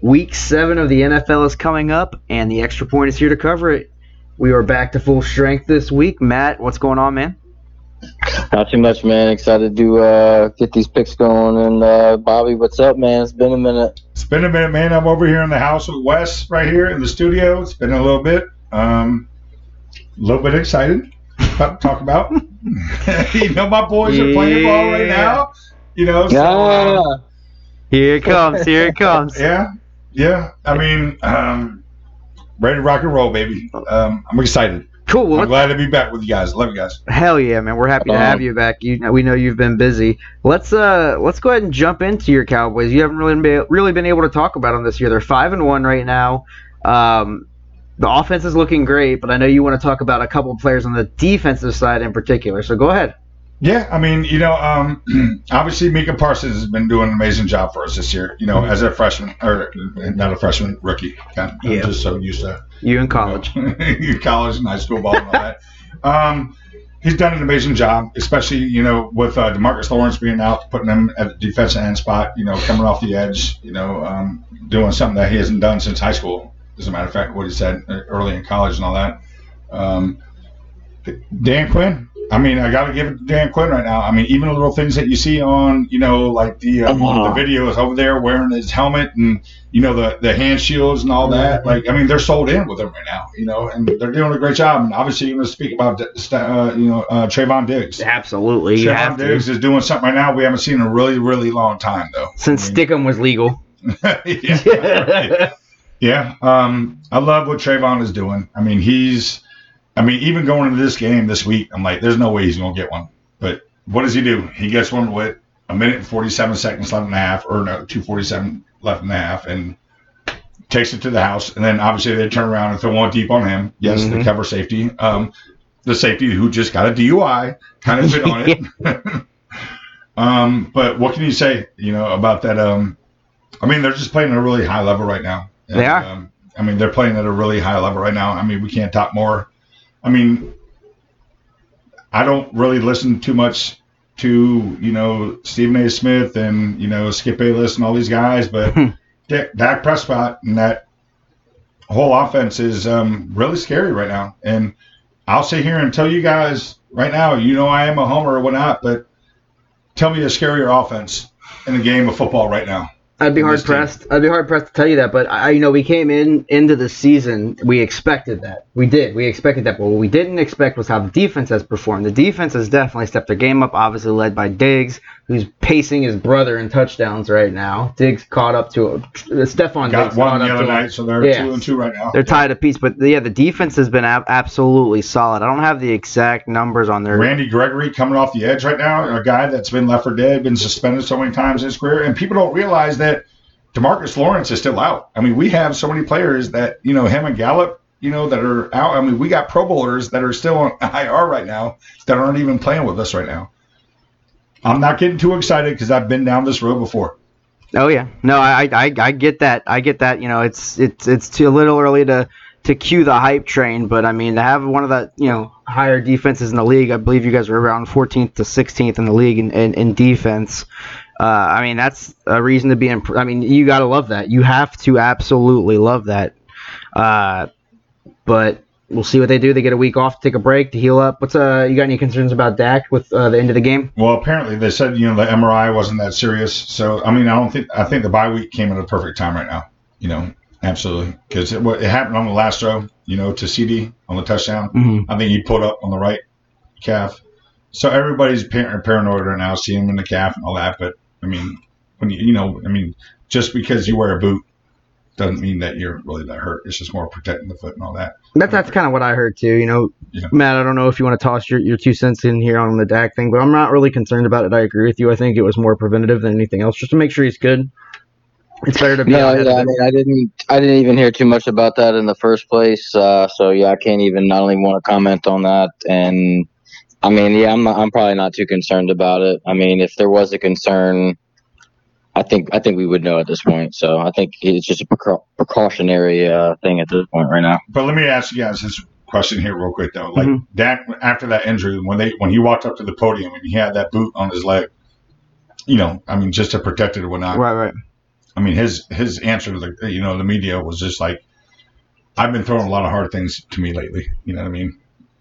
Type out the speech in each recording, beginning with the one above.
Week seven of the NFL is coming up, and the extra point is here to cover it. We are back to full strength this week. Matt, what's going on, man? Not too much, man. Excited to uh, get these picks going. And uh, Bobby, what's up, man? It's been a minute. It's been a minute, man. I'm over here in the house with Wes right here in the studio. It's been a little bit. Um, a little bit excited about to talk about. you know, my boys are playing ball right now. You know, so, Yeah. um, Here it comes. Here it comes. yeah, yeah. I mean, um, ready to rock and roll, baby. Um, I'm excited. Cool. Well, I'm glad to be back with you guys. Love you guys. Hell yeah, man! We're happy to have Um, you back. You, we know you've been busy. Let's uh, let's go ahead and jump into your Cowboys. You haven't really been really been able to talk about them this year. They're five and one right now. Um, the offense is looking great, but I know you want to talk about a couple of players on the defensive side in particular. So go ahead. Yeah, I mean, you know, um, obviously Micah Parsons has been doing an amazing job for us this year. You know, as a freshman or not a freshman, rookie. I'm Yeah. just so used to You in college. college, college and high school ball and all that. Um, he's done an amazing job, especially you know with uh, Demarcus Lawrence being out, putting him at the defensive end spot. You know, coming off the edge. You know, um, doing something that he hasn't done since high school. As a matter of fact, what he said early in college and all that. Um, Dan Quinn. I mean, I got to give it to Dan Quinn right now. I mean, even the little things that you see on, you know, like the um, Uh-huh. the videos over there wearing his helmet and you know the the hand shields and all that. Like, I mean, they're sold in with him right now. You know, and they're doing a great job. And obviously, you're going to speak about uh, you know uh, Trevon Diggs. Absolutely, you Trevon have to. Diggs is doing something right now we haven't seen in a really really long time though. Since I mean, Stickum was legal. yeah. yeah. Um, I love what Trevon is doing. I mean, he's, I mean, even going into this game this week, I'm like, there's no way he's going to get one. But what does he do? He gets one with a minute and 47 seconds left and a half, or no, 247 left and a half, and takes it to the house. And then obviously they turn around and throw one deep on him. Yes, the Mhm. cover safety. Um, the safety who just got a DUI kind of fit on it. um, but what can you say, you know, about that? Um, I mean, they're just playing at a really high level right now. And, They are. Um, I mean, they're playing at a really high level right now. I mean, we can't talk more. I mean, I don't really listen too much to you know Stephen A. Smith and you know Skip Bayless and all these guys, but Dak Dak Prescott and that whole offense is um, really scary right now. And I'll sit here and tell you guys right now, you know I am a homer or whatnot, but tell me a scarier offense in the game of football right now. I'd be hard this team. pressed. I'd be hard pressed to tell you that, but I, you know, we came in into the season. We expected that. We did. We expected that. But what we didn't expect was how the defense has performed. The defense has definitely stepped their game up. Obviously, led by Diggs, who's pacing his brother in touchdowns right now. Diggs caught up to uh, Stephon Got Diggs one the other him. night, so they're Yeah. two and two right now. They're tied apiece, but yeah, the defense has been ab- absolutely solid. I don't have the exact numbers on their. Randy Gregory coming off the edge right now, a guy that's been left for dead, been suspended so many times in his career, and people don't realize that Demarcus Lawrence is still out. I mean, we have so many players that you know him and Gallup, you know, that are out. I mean, we got Pro Bowlers that are still on IR right now that aren't even playing with us right now. I'm not getting too excited because I've been down this road before. Oh yeah, no, I, I I get that. I get that. You know, it's it's it's too little early to to cue the hype train, but I mean to have one of the you know higher defenses in the league. I believe you guys are around 14th to 16th in the league in in, in defense. Uh, I mean that's a reason to be. Imp- I mean you gotta love that. You have to absolutely love that. Uh, but we'll see what they do. They get a week off, to take a break to heal up. What's uh? You got any concerns about Dak with uh, the end of the game? Well, apparently they said you know the MRI wasn't that serious. So I mean, I don't think I think the bye week came at a perfect time right now. You know, absolutely because it, what- it happened on the last throw. You know, to CD on the touchdown. Mm-hmm. I think he pulled up on the right calf. So everybody's par- paranoid right now, seeing him in the calf and all that. But I mean, when you you know, I mean, just because you wear a boot doesn't mean that you're really that hurt. It's just more protecting the foot and all that. That, that's kind of what I heard too. You know, Yeah. Matt, I don't know if you want to toss your, your two cents in here on the Dak thing, but I'm not really concerned about it. I agree with you. I think it was more preventative than anything else, just to make sure he's good. It's better to be No, yeah, I mean, I didn't, I didn't even hear too much about that in the first place. Uh, so yeah, I can't even, I don't even want to comment on that. And I mean, yeah, I'm, I'm probably not too concerned about it. I mean, if there was a concern, I think I think we would know at this point. So I think it's just a precau- precautionary uh, thing at this point right now. But let me ask you guys this question here real quick though. Like Mhm. Dak after that injury, when they when he walked up to the podium and he had that boot on his leg, you know, I mean, just to protect it or whatnot. Right, right. I mean, his his answer to the you know the media was just like, "I've been throwing a lot of hard things to me lately. You know what I mean?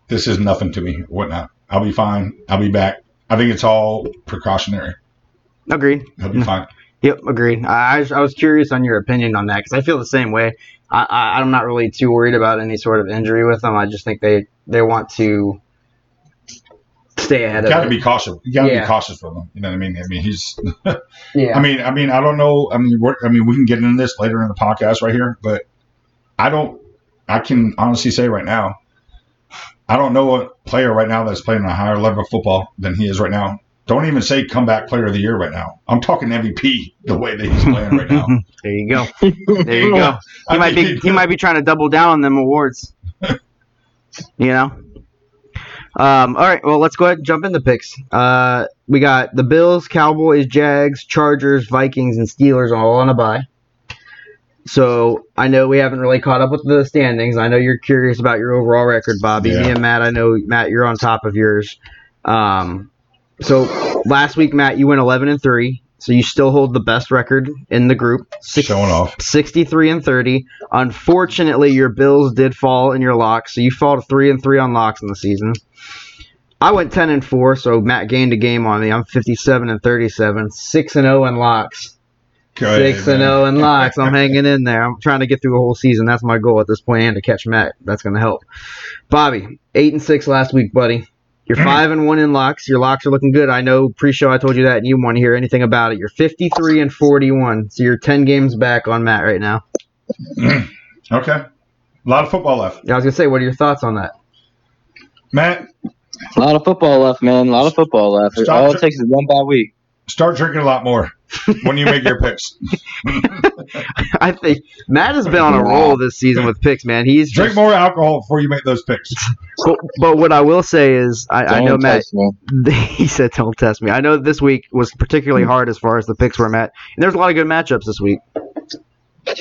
This is nothing to me. Whatnot. I'll be fine. I'll be back. I think it's all precautionary. Agreed. He'll be fine. Yep, agreed. I, I was- curious on your opinion on that because I feel the same way. I, I, I'm not really too worried about any sort of injury with them. I just think they, they want to stay ahead You of got to be cautious. You got to Yeah. be cautious with him. You know what I mean? I mean, he's. yeah. I mean, I mean, I don't know. I mean, we're, I mean, we can get into this later in the podcast right here, but I don't. I can honestly say right now, I don't know a player right now that's playing a higher level of football than he is right now. Don't even say comeback player of the year right now. I'm talking MVP the way that he's playing right now. there you go. There you go. He I might be he might be trying to double down on them awards. you know. Um, all right, well, let's go ahead and jump into picks. Uh, we got the Bills, Cowboys, Jags, Chargers, Vikings, and Steelers all on a bye. So I know we haven't really caught up with the standings. I know you're curious about your overall record, Bobby. Me and Matt, I know Matt, you're on top of yours. Um, so last week, Matt, you went 11 and three. So you still hold the best record in the group. Six- Showing off. 63 and 30. Unfortunately, your Bills did fall in your locks, so you fall to 3 and 3 on locks in the season. I went 10 and 4, so Matt gained a game on me. I'm 57 and 37, 6 and 0 in locks. Go ahead, 6 and 0 in locks. I'm hanging in there. I'm trying to get through a whole season. That's my goal at this point and to catch Matt. That's going to help. Bobby, 8 and 6 last week, buddy. You're 5 and 1 in locks. Your locks are looking good. I know pre-show I told you that and you want to hear anything about it. You're 53 and 41. So you're 10 games back on Matt right now. Mm. Okay. A lot of football left. Yeah, I was gonna say, what are your thoughts on that? Matt, A lot of football left, man. A lot of football left. Stop All dr- it takes is one bye week. Start drinking a lot more when you make your picks. I think Matt has been on a roll this season with picks, man. He's Drink just, more alcohol before you make those picks. but, but what I will say is, I, I know Matt. me. He said, "Don't test me." I know this week was particularly hard as far as the picks were, Matt. And there's a lot of good matchups this week.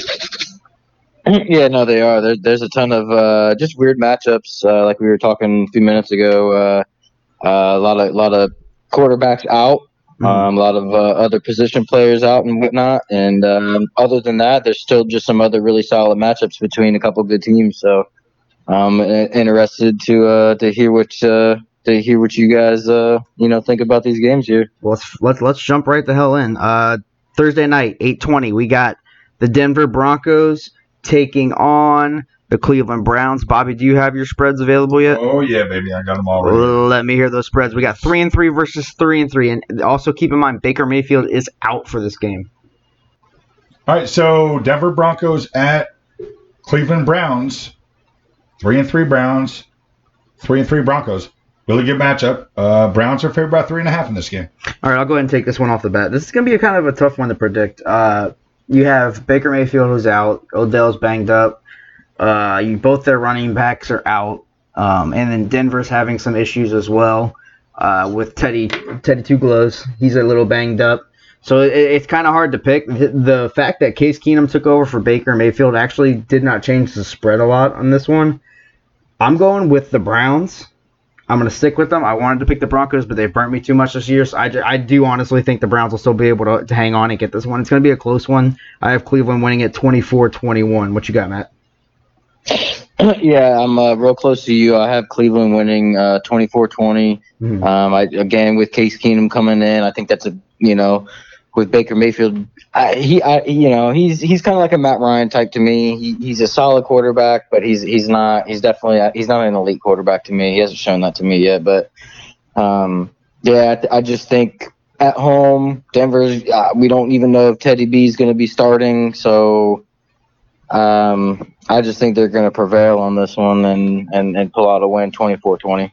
Yeah, no, they are. There, there's a ton of uh, just weird matchups, uh, like we were talking a few minutes ago. Uh, uh, a lot of lot of quarterbacks out, Mhm. um, a lot of uh, other position players out and whatnot. And um, other than that, there's still just some other really solid matchups between a couple good teams. So I'm uh, interested to uh, to hear what uh, to hear what you guys uh, you know think about these games here. Well, let's let's let's jump right the hell in. Uh, Thursday night, eight twenty. We got the Denver Broncos taking on the Cleveland Browns. Bobby, do you have your spreads available yet? Oh yeah, baby, I got them all ready. Let me hear those spreads. We got three and three versus three and three, and also keep in mind Baker Mayfield is out for this game. All right, so Denver Broncos at Cleveland Browns, three and three Browns, three and three Broncos. Really good matchup. Uh, Browns are favored by three and a half in this game. All right, I'll go ahead and take this one off the bat. This is going to be a kind of a tough one to predict. Uh, you have Baker Mayfield who's out, Odell's banged up. Uh, you both their running backs are out, um, and then Denver's having some issues as well uh, with Teddy Teddy Two Gloves. He's a little banged up, so it, it's kind of hard to pick. The, the fact that Case Keenum took over for Baker Mayfield actually did not change the spread a lot on this one. I'm going with the Browns. I'm going to stick with them. I wanted to pick the Broncos, but they've burnt me too much this year. So I, I do honestly think the Browns will still be able to, to hang on and get this one. It's going to be a close one. I have Cleveland winning at 24 21. What you got, Matt? yeah, I'm uh, real close to you. I have Cleveland winning uh, 24-20. Mhm. Um, I again with Case Keenum coming in, I think that's a you know with Baker Mayfield, I, he I, you know he's he's kind of like a Matt Ryan type to me. He, he's a solid quarterback, but he's he's not he's definitely he's not an elite quarterback to me. He hasn't shown that to me yet, but um, yeah, I, th- I just think at home Denver's uh, we don't even know if Teddy B is going to be starting, so um, I just think they're going to prevail on this one and, and, and pull out a win 24-20.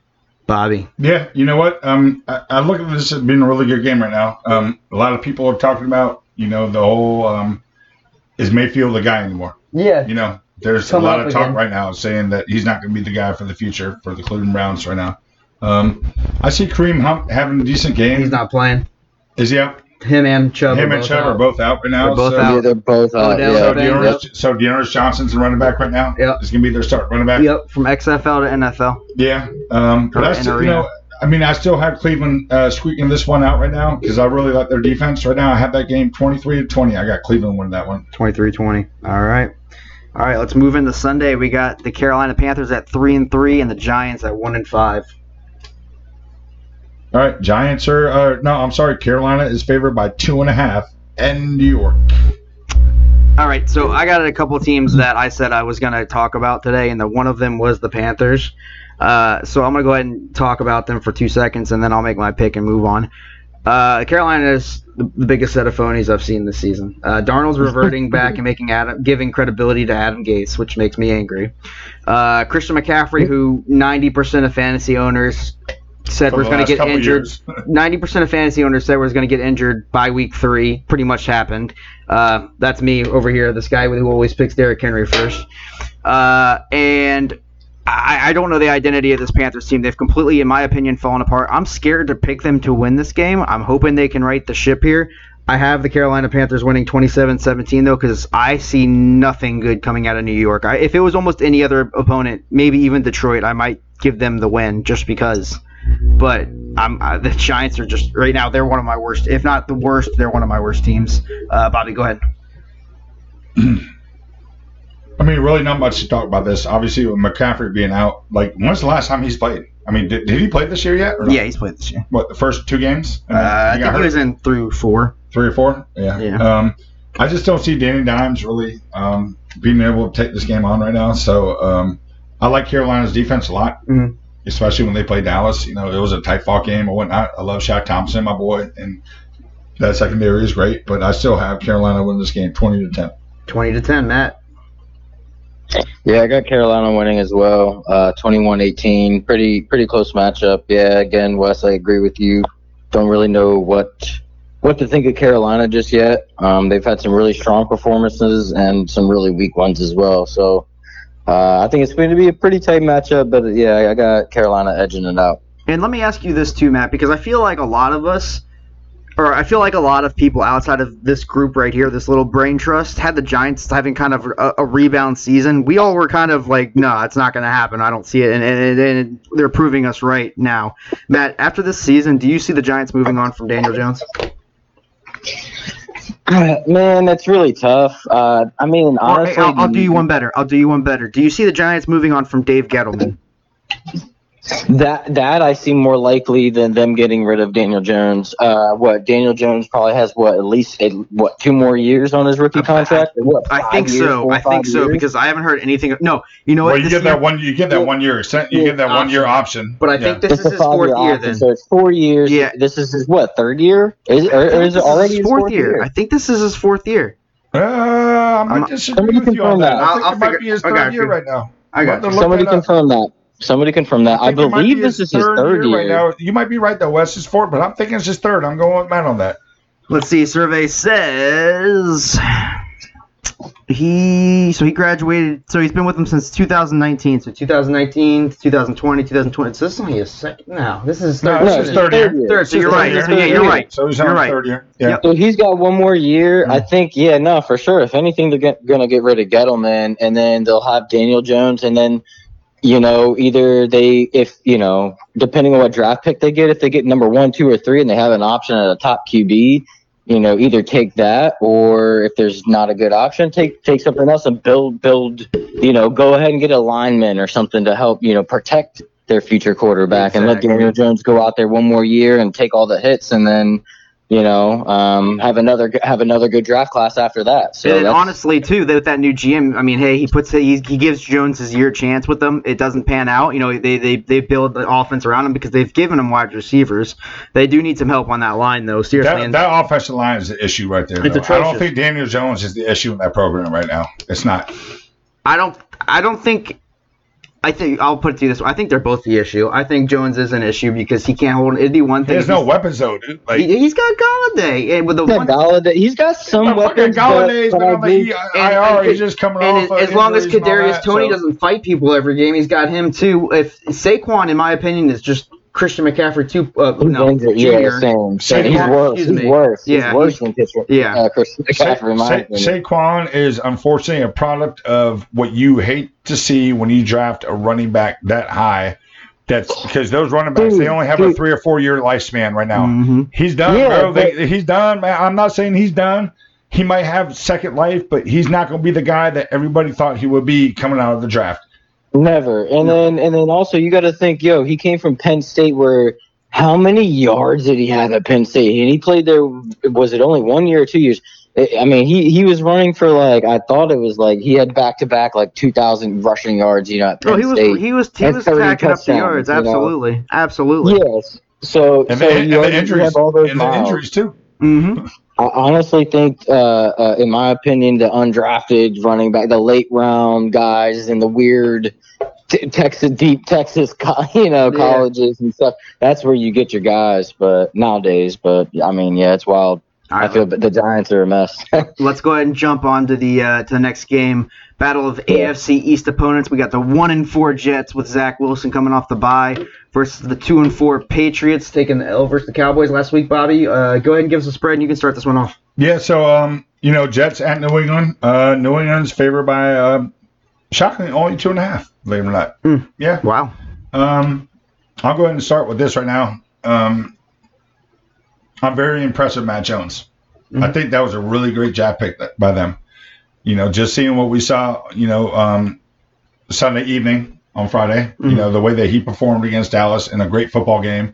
Bobby. Yeah, you know what? Um, I, I look at this as being a really good game right now. Um, a lot of people are talking about, you know, the whole um, is Mayfield the guy anymore? Yeah. You know, there's Come a lot of talk again. right now saying that he's not going to be the guy for the future for the Cleveland Browns right now. Um, I see Kareem Hunt having a decent game. He's not playing. Is he out? Him and Chubb. Him are and both Chubb out. are both out right now. They're both so, out. Yeah, they're both out. Odell, yeah. So Odell. Deontay, so Deontay Johnson's the running back right now. Yep. It's gonna be their start running back. Yep, from XFL to NFL. Yeah. Um, but Or I still, you know, I mean, I still have Cleveland uh, squeaking this one out right now because I really like their defense right now. I have that game 23 to 20. I got Cleveland winning that one. 23-20. All right. All right, let's move into Sunday. We got the Carolina Panthers at 3 and 3 and the Giants at 1 and 5. All right. Giants are, uh, no, I'm sorry. Carolina is favored by two and a half and New York. All right, so I got a couple teams that I said I was going to talk about today, and the one of them was the Panthers. Uh, so I'm going to go ahead and talk about them for two seconds, and then I'll make my pick and move on. Uh, Carolina is the, biggest set of phonies I've seen this season. Uh, Darnold's reverting back and making Adam, giving credibility to Adam Gates, which makes me angry. Uh, Christian McCaffrey, who 90% of fantasy owners said the going to get injured ninety percent of fantasy owners said we're going to get injured by week three. Pretty much happened. Uh, that's me over here, this guy who always picks Derrick Henry first. Uh, and I, I don't know the identity of this Panthers team. They've completely, in my opinion, fallen apart. I'm scared to pick them to win this game. I'm hoping they can right the ship here. I have the Carolina Panthers winning 27-17 though, because I see nothing good coming out of New York. I, if it was almost any other opponent, maybe even Detroit, I might give them the win just because. But I'm uh, the Giants are just right now. They're one of my worst, if not the worst. They're one of my worst teams. Uh, Bobby, go ahead. I mean, really not much to talk about this. Obviously, with McCaffrey being out, like, when's the last time he's played? I mean, did, did he play this year yet? Yeah, he's played this year. What, the first two games? Uh, I think he was in through four. three or four. Yeah. Yeah. Um, I just don't see Danny Dimes really um, being able to take this game on right now. So um, I like Carolina's defense a lot, Mhm. Especially when they play Dallas. You know, it was a tight fought game or whatnot. I love Shaq Thompson, my boy, and that secondary is great. But I still have Carolina winning this game, twenty to ten. Twenty to ten, Matt. Yeah, I got Carolina winning as well. Uh, 21-18, pretty pretty close matchup. Yeah, again, Wes, I agree with you. Don't really know what what to think of Carolina just yet. Um, they've had some really strong performances and some really weak ones as well. So uh, I think it's going to be a pretty tight matchup. But yeah, I got Carolina edging it out. And let me ask you this too, Matt, because I feel like a lot of us, or I feel like a lot of people outside of this group right here, this little brain trust, had the Giants having kind of a, a rebound season. We all were kind of like, no, it's not going to happen. I don't see it. And, and, and they're proving us right now. Matt, after this season, do you see the Giants moving on from Daniel Jones? Man, that's really tough. Uh, I mean, honestly, I'll, I'll do you one better. I'll do you one better. Do you see the Giants moving on from Dave Gettleman? That that I see more likely than them getting rid of Daniel Jones. Uh, what Daniel Jones probably has what at least a, what two more years on his rookie contract? What, I think years, so. four, I think so years? because I haven't heard anything. No, you know what? Well, you get year- that one. You get that one year. You get that one year option. But I Yeah. think this It's is a his fourth year option, then. So it's four years. Yeah. This is his what third year? Is or, or is it already his his fourth year? I think this is his fourth year. Uh, I might I'm- disagree Somebody with you on that. that. I think I'll- it might I'll be his figure- I got third year right now. I got I'm about you. to look Somebody confirm that. Somebody confirm that. I, think it might believe be this is his third third year. right now. You might be right though. Wes is fourth, but I'm thinking it's his third. I'm going with Matt on that. Let's see. Survey says he so he graduated. So he's been with them since 2019. So 2019, 2020, 2020. So this is only his second. No, this is his No, third. this No, is third his year. Third. So This you're right. So yeah, you're right. So he's You're on right. third year. Yeah. So he's got one more year. I Mm. think, yeah, no, for sure. If anything, they're get, gonna get rid of Gettleman, and then they'll have Daniel Jones, and then, you know, either they, if you know, depending on what draft pick they get, if they get number one, two, or three, and they have an option at a top QB, you know, either take that, or if there's not a good option, take take something else and build build, you know, go ahead and get a lineman or something to help, you know, protect their future quarterback, and let Daniel Jones go out there one more year and take all the hits, and then you know, um, have another have another good draft class after that. So and honestly, too, that with that new GM, I mean, hey, he puts he, he gives Jones his year chance with them. It doesn't pan out. You know, they, they they build the offense around him because they've given him wide receivers. They do need some help on that line, though. Seriously, That, and- that offensive line is the issue right there. It's though. I don't think Daniel Jones is the issue in that program right now. It's not. I don't I don't think I think I'll put it to you this way. I think they're both the issue. I think Jones is an issue because he can't hold. It'd be one He thing. has if no weapons though, dude. Like he, he's got Golladay, and with the Yeah, one, Golladay, he's got some weapons. but- Golladay's but been I on the and- IR. and- He's just coming and off. as of long as injuries Kadarius that, Toney so- doesn't fight people every game, he's got him too. If Saquon, in my opinion, is just Christian McCaffrey too. Uh, He's no, injured. Yeah, junior. same. same. He's worse. He's me. worse. Yeah, he's worse than Christian, yeah. uh, Christian Sa- McCaffrey. in my Sa- Saquon is unfortunately a product of what you hate to see when you draft a running back that high. That's because those running backs they only have a three or four year lifespan right now. Mhm. He's done, Yeah, bro. They, he's done, man. I'm not saying he's done. He might have second life, but he's not going to be the guy that everybody thought he would be coming out of the draft. Never. And then and then also you got to think, yo, he came from Penn State where how many yards did he have at Penn State? And he played there was it only one year or two years? I I mean, he he was running for like I thought it was like he had back to back like 2000 rushing yards, you know, at Penn Oh, he was State. he was he was 30 tacking up the touchdowns, yards. you know? Absolutely, absolutely. Yes. So, And, so the, and the injuries, have all those and the miles. injuries too. hmm I honestly think, uh, uh, in my opinion, the undrafted running back, the late round guys, and the weird t- Texas, deep Texas, co- you know, Yeah. colleges and stuff. That's where you get your guys. But nowadays, but I mean, yeah, it's wild. All I feel, but the Giants are a mess. let's go ahead and jump on to the uh, to the next game. Battle of AFC East opponents. We got the one and four Jets with Zach Wilson coming off the bye versus the two and four Patriots taking the L versus the Cowboys last week. Bobby, uh, go ahead and give us a spread, and you can start this one off. Yeah, so um, you know, Jets at New England. Uh, New England's favored by uh, shockingly only two and a half. Believe it or not. Hmm. Yeah. Wow. Um, I'll go ahead and start with this right now. Um, I'm very impressed with Mac Jones. I Mhm. think that was a really great draft pick by them. You know, just seeing what we saw, you know, um, Sunday evening on Friday, Mhm. you know, the way that he performed against Dallas in a great football game.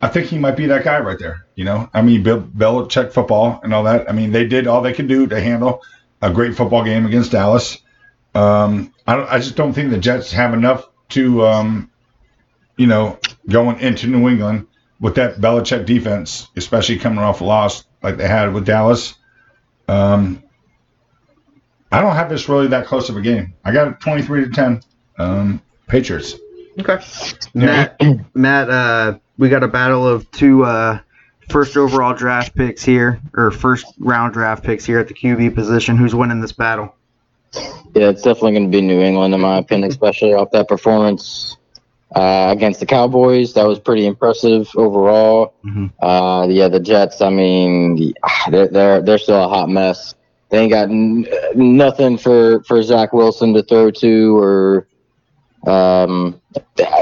I think he might be that guy right there. You know, I mean, Bill Belichick football and all that. I mean, they did all they could do to handle a great football game against Dallas. Um, I, I just don't think the Jets have enough to, um, you know, going into New England with that Belichick defense, especially coming off a loss like they had with Dallas. Um, I don't have this really that close of a game. I got it 23 to 10. Um, Patriots. Okay. Matt, Matt, uh, we got a battle of two uh, first overall draft picks here, or first round draft picks here at the QB position. Who's winning this battle? yeah, it's definitely going to be New England, in my opinion, especially off that performance uh, against the Cowboys. That was pretty impressive overall. Mhm. Uh, yeah, the Jets. I mean, they're they're, they're still a hot mess. They ain't got n- nothing for for Zach Wilson to throw to, or um,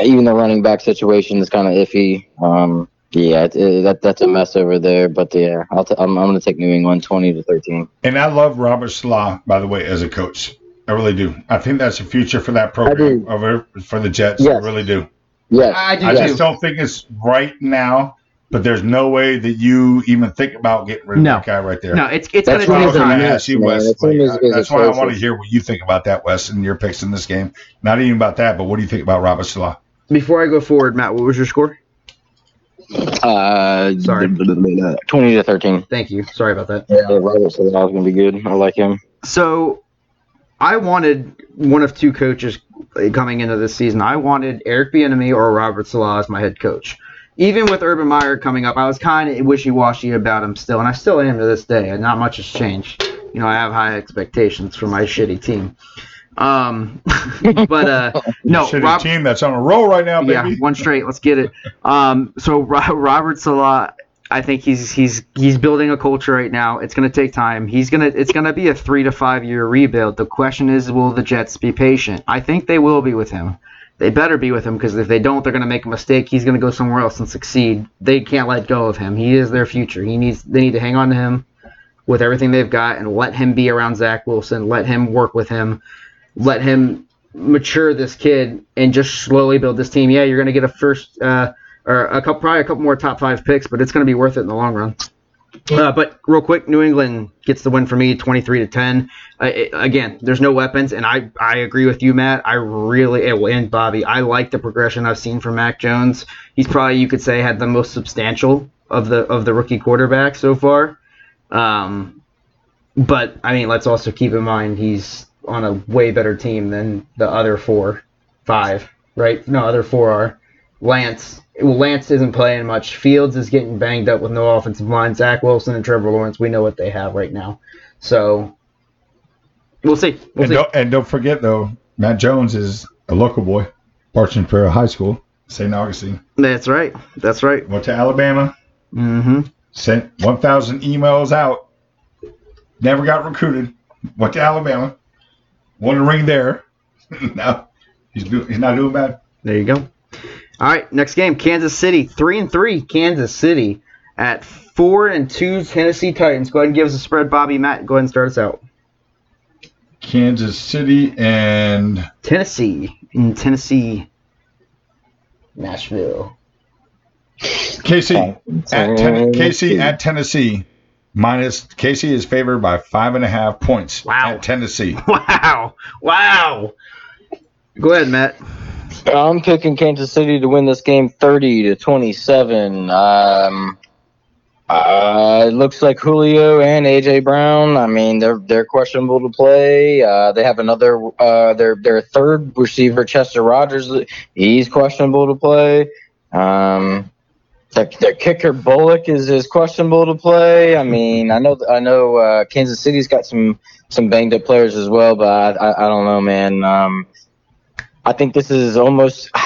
even the running back situation is kind of iffy. Um, yeah, it, it, that that's a mess over there. But yeah, I'll t- I'm I'm going to take New England, twenty to thirteen. And I love Robert Saleh, by the way, as a coach. I really do. I think that's the future for that program over for the Jets. Yes. I really do. Yes, I do I just don't think it's right now, but there's no way that you even think about getting rid of No. that guy right there. No, it's it's That's gonna That's why I take was Teams are going time. ask you. Wes. The like, is that's why I want to hear what you think about that, Wes, and your picks in this game. Not even about that, but what do you think about Robert Saleh? Before I go forward, Matt, what was your score? Uh, Sorry. twenty to thirteen. Thank you. Sorry about that. Yeah, Robert said that was going to be good. I like him. So, I wanted one of two coaches coming into this season. I wanted Eric Bieniemy or Robert Saleh as my head coach. Even with Urban Meyer coming up, I was kind of wishy-washy about him still, and I still am to this day. And not much has changed. You know, I have high expectations for my shitty team. Um, but uh, no, Shitty Rob- team that's on a roll right now, baby. yeah, one straight. Let's get it. Um, so Ro- Robert Saleh, I think he's he's he's building a culture right now. It's gonna take time. He's gonna it's gonna be a three to five year rebuild. The question is, will the Jets be patient? I think they will be with him. They better be with him because if they don't, they're gonna make a mistake. He's gonna go somewhere else and succeed. They can't let go of him. He is their future. He needs they need to hang on to him with everything they've got and let him be around Zach Wilson. Let him work with him. Let him mature this kid and just slowly build this team. Yeah, you're going to get a first uh, or a couple, probably a couple more top five picks, but it's going to be worth it in the long run. Uh, but real quick, New England gets the win for me, 23 to 10. Uh, it- again, there's no weapons, and I I agree with you, Matt. I really and Bobby, I like the progression I've seen from Mac Jones. He's probably you could say had the most substantial of the of the rookie quarterbacks so far. Um, but I mean, let's also keep in mind he's on a way better team than the other four, five, right? No, other four are. Lance, Lance isn't playing much. Fields is getting banged up with no offensive line. Zach Wilson and Trevor Lawrence, we know what they have right now. So we'll see. We'll and, see. don't, and don't forget though, Mac Jones is a local boy, Parchment Prairie High School. St. Augustine. That's right. That's right. Went to Alabama. Mm-hmm. Sent 1,000 emails out. Never got recruited. Went to Alabama. Won a ring there. no, he's do, he's not doing bad. There you go. All right, next game, Kansas City, three and three, Kansas City at four and two, Tennessee Titans. Go ahead and give us a spread, Bobby. Matt, go ahead and start us out. Kansas City and Tennessee in Tennessee, Nashville. KC oh, at ten, KC at Tennessee. Minus KC is favored by five and a half points Wow. at Tennessee. Wow, wow. Go ahead, Matt. I'm picking Kansas City to win this game 30 to 27. Um, uh, it looks like Julio and AJ Brown. I mean, they're they're questionable to play. Uh, they have another uh, their their third receiver, Chester Rogers. He's questionable to play. Um, their, their kicker Bullock is, is questionable to play. I mean, I know I know uh, Kansas City's got some some banged up players as well, but I, I, I don't know, man. Um, I think this is almost.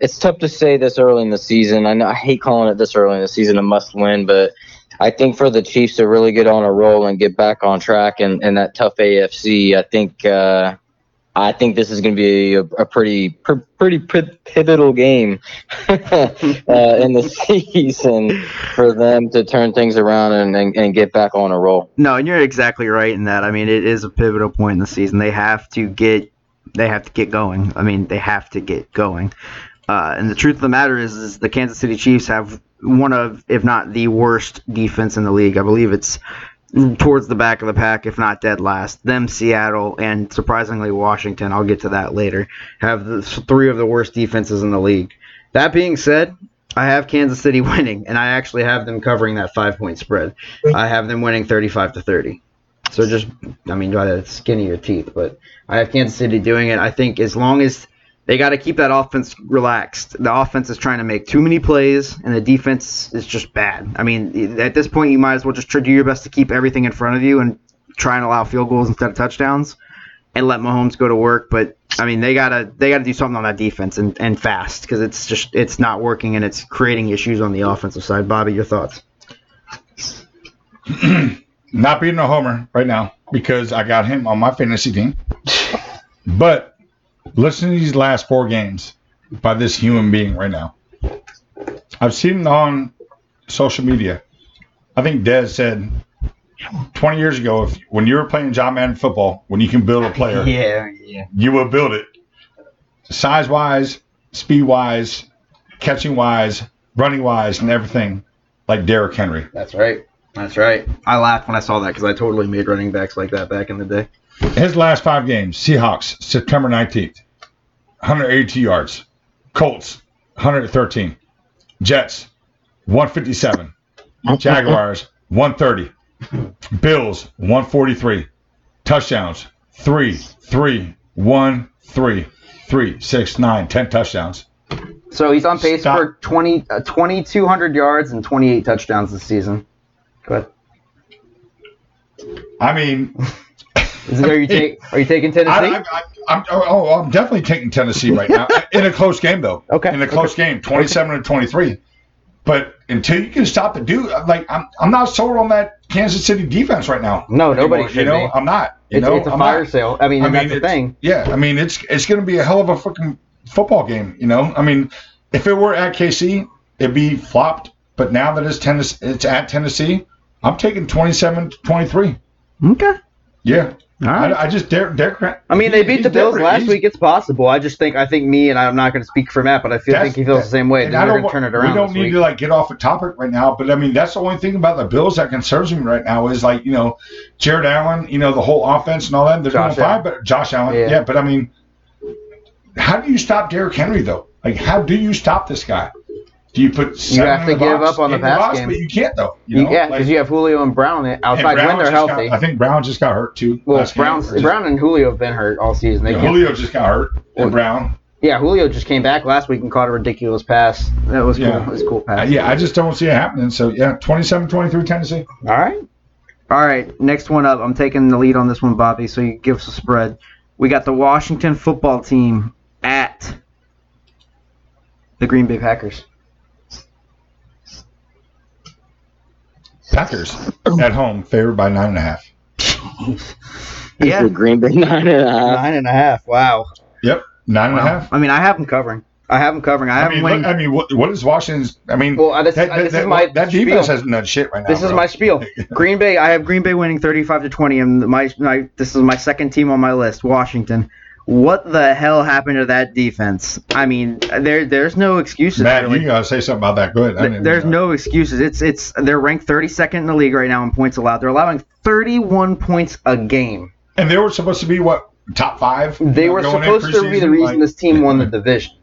It's tough to say this early in the season. I know I hate calling it this early in the season a must win, but I think for the Chiefs to really get on a roll and get back on track and, in that tough AFC, I think uh, I think this is going to be a, a pretty pr- pretty pi- pivotal game uh, in the season for them to turn things around and, and, and get back on a roll. No, and you're exactly right in that. I mean, it is a pivotal point in the season. They have to get, they have to get going. I mean, they have to get going. Uh, and the truth of the matter is, is the Kansas City Chiefs have one of, if not the worst defense in the league. I believe it's towards the back of the pack, if not dead last. Them, Seattle, and surprisingly Washington. I'll get to that later. Have the three of the worst defenses in the league. That being said, I have Kansas City winning, and I actually have them covering that five point spread. I have them winning 35 to 30. So just, I mean, by the skin of your teeth, but I have Kansas City doing it. I think as long as they got to keep that offense relaxed. The offense is trying to make too many plays, and the defense is just bad. I mean, at this point, you might as well just try to do your best to keep everything in front of you and try and allow field goals instead of touchdowns, and let Mahomes go to work. But I mean, they gotta they gotta do something on that defense and, and fast because it's just it's not working and it's creating issues on the offensive side. Bobby, your thoughts? Not being a homer right now because I got him on my fantasy team. But listen to these last four games by this human being right now. I've seen it on social media. I think Dez said 20 years ago, if when you were playing John Madden football, when you can build a player, Yeah, yeah. you will build it. Size wise, speed wise, catching wise, running wise, and everything like Derrick Henry. That's right. That's right. I laughed when I saw that because I totally made running backs like that back in the day. His last five games Seahawks, September 19th, 182 yards. Colts, 113. Jets, 157. Jaguars, 130. Bills, 143. Touchdowns, 3, 3, 1, 3, 3, 6, 9, 10 touchdowns. So he's on pace Stop. for 20, uh, 2,200 yards and 28 touchdowns this season. Go ahead. I mean, Is it, are you take, Are you taking Tennessee? I, I, I, I'm, oh, oh, I'm definitely taking Tennessee right now in a close game, though. Okay, In a close game, 27 to 23. But until you can stop the dude, like I'm, I'm not sold on that Kansas City defense right now. No, nobody anymore, should You know, be. I'm not. You it's, know, it's a I'm fire not. sale. I mean, I mean, that's the thing. Yeah, I mean, it's it's going to be a hell of a fucking football game. You know, I mean, if it were at KC, it'd be flopped. But now that it's Tennessee, it's at Tennessee. I'm taking 27 to 23. Okay. Yeah, All right. I, I just Derek. Derek I mean, they beat the Bills different. last He's- week. It's possible. I just think I think me and I'm not going to speak for Matt, but I feel That's- think he feels the same way. and They're going to turn it around. We don't this need week. to like get off the topic right now, but I mean that's the only thing about the Bills that concerns me right now is like you know Jared Allen, you know the whole offense and all that. They're Josh doing fine, but Josh Allen, Yeah. yeah. But I mean, how do you stop Derrick Henry though? Like how do you stop this guy? Do you put seven have to the give up on the pass box, game. But you can't though. You You- know? yeah, Like- because you have Julio and Brown and outside Brown when they're just got- healthy. I think Brown just got hurt too. well, game. Just- Brown and Julio have been hurt all season. Yeah, Julio just got hurt. Well, Brown. Yeah, Julio just came back last week and caught a ridiculous pass. That was Yeah. cool. It was a cool Uh, pass. yeah, I just don't see it happening. So yeah, 27-23 Tennessee. All right. All right. Next one up. I'm taking the lead on this one, Bobby. So you give us a spread. We got the Washington football team at The Green Bay Packers. Packers at home favored by nine and a half. Yeah. Green Bay nine and a half. Nine and a half. Wow. Yep, nine and a half. I mean, I have them covering. I have them covering. I I have mean, them winning. look, I mean, what, what is Washington's? I mean, well, uh, this, that, uh, this that, is my that defense spiel. has none shit right now. This is bro. my spiel. Green Bay. I have Green Bay winning 35 to 20, and my, my this is my second team on my list. Washington. What the hell happened to that defense? I mean, there there's no excuses. Matt, really. you gotta say something about that. Go ahead. I Th- There's no excuses. It's it's they're ranked 32nd in the league right now in points allowed. They're allowing 31 points a game. And they were supposed to be what top five. They were supposed to be the reason Like- this team won the division.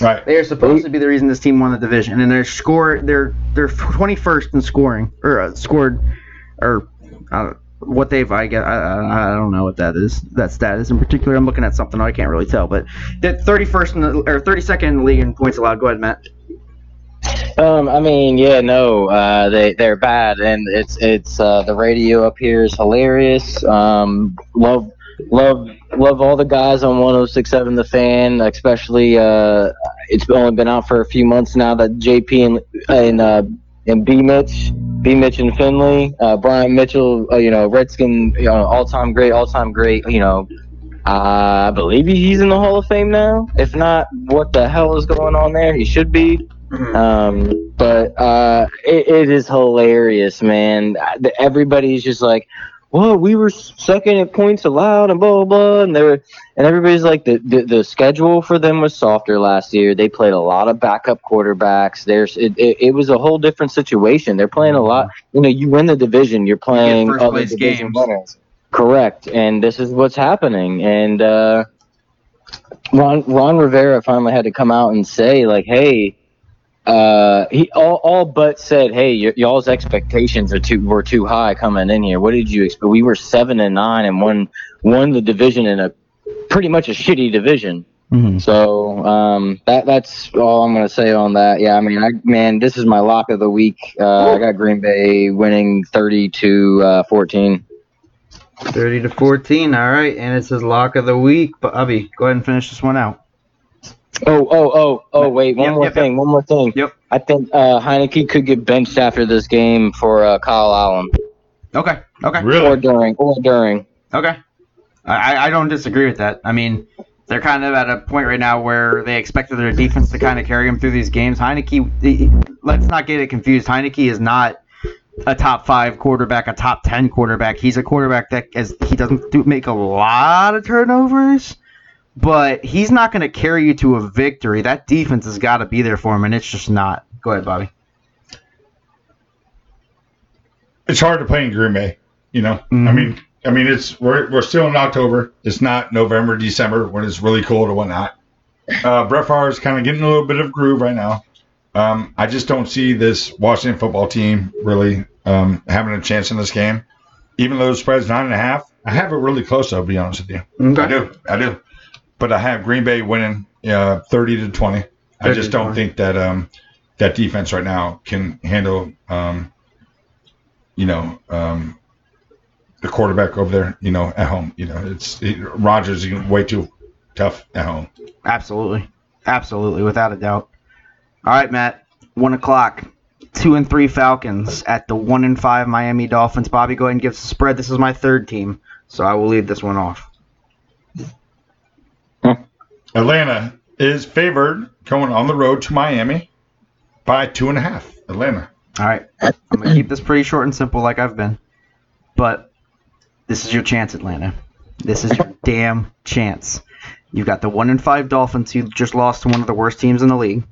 Right. They are supposed to be the reason this team won the division, and their score they're they're 21st in scoring or uh, scored or uh, what they've I get I, I don't know what that is that stat is in particular. I'm looking at something I can't really tell, but they're 31st in the, or 32nd in the league in points allowed. Go ahead, Matt. Um, I mean, yeah, no, uh, they they're bad, and it's it's uh, the radio up here is hilarious. Um, love love love all the guys on 106.7 The Fan, especially. Uh, it's only been out for a few months now that JP and and uh, and B Mitch, B Mitch and Finley, uh, Brian Mitchell, uh, you know, Redskin, you know, all time great, all time great, you know. I believe he's in the Hall of Fame now. If not, what the hell is going on there? He should be. Um, but uh, it, it is hilarious, man. Uh, Everybody's just like, "Well, we were second at points allowed," and blah blah blah. And they were, and everybody's like, the, the the schedule for them was softer last year. They played a lot of backup quarterbacks. There's it, it, it was a whole different situation. They're playing a lot. You know, you win the division, you're playing first other place division games. winners. Correct, and this is what's happening. And uh, Ron Ron Rivera finally had to come out and say, like, "Hey." Uh, he all, all but said, "Hey, y- y'all's expectations are too were too high coming in here. What did you expect? We were seven and nine and won won the division in a pretty much a shitty division. Mm-hmm. So um, that that's all I'm gonna say on that. Yeah, I mean, I, man, this is my lock of the week. Uh, I got Green Bay winning 30 to uh, 14. 30 to 14. All right, and it says lock of the week. But Abby, go ahead and finish this one out. Oh, oh, oh, oh! Wait, one Yep, more yep, thing. One more thing. Yep. I think uh, Heinicke could get benched after this game for uh, Kyle Allen, Okay. Okay. Really? or Really? during, or during. Okay. I, I don't disagree with that. I mean, they're kind of at a point right now where they expected their defense to kind of carry them through these games. Heinicke, the- let's not get it confused. Heinicke is not a top five quarterback, a top ten quarterback. He's a quarterback that as he doesn't do, make a lot of turnovers, but he's not going to carry you to a victory. That defense has got to be there for him, and it's just not. Go ahead, Bobby. It's hard to play in Green Bay. You know, I Mhm. mean, I mean, it's we're we're still in October. It's not November, December when it's really cold or whatnot. Uh, Brett Favre is kind of getting a little bit of groove right now. Um, I just don't see this Washington football team really um, having a chance in this game. Even though the spread's nine and a half, I have it really close. I'll be honest with you. I do, I do. But I have Green Bay winning uh, thirty to twenty. I just don't 20. think that um, that defense right now can handle um, you know um, the quarterback over there. You know at home. You know it's it, Rodgers is way too tough at home. Absolutely. Absolutely, without a doubt. All right, Matt. One o'clock. Two and three Falcons at the one and five Miami Dolphins. Bobby, go ahead and give us a spread. This is my third team, so I will leave this one off. Atlanta is favored going on the road to Miami by two and a half. Atlanta. All right. I'm gonna keep this pretty short and simple, like I've been. But this is your chance, Atlanta. This is your damn chance. You've got the one and five Dolphins who just lost to one of the worst teams in the league.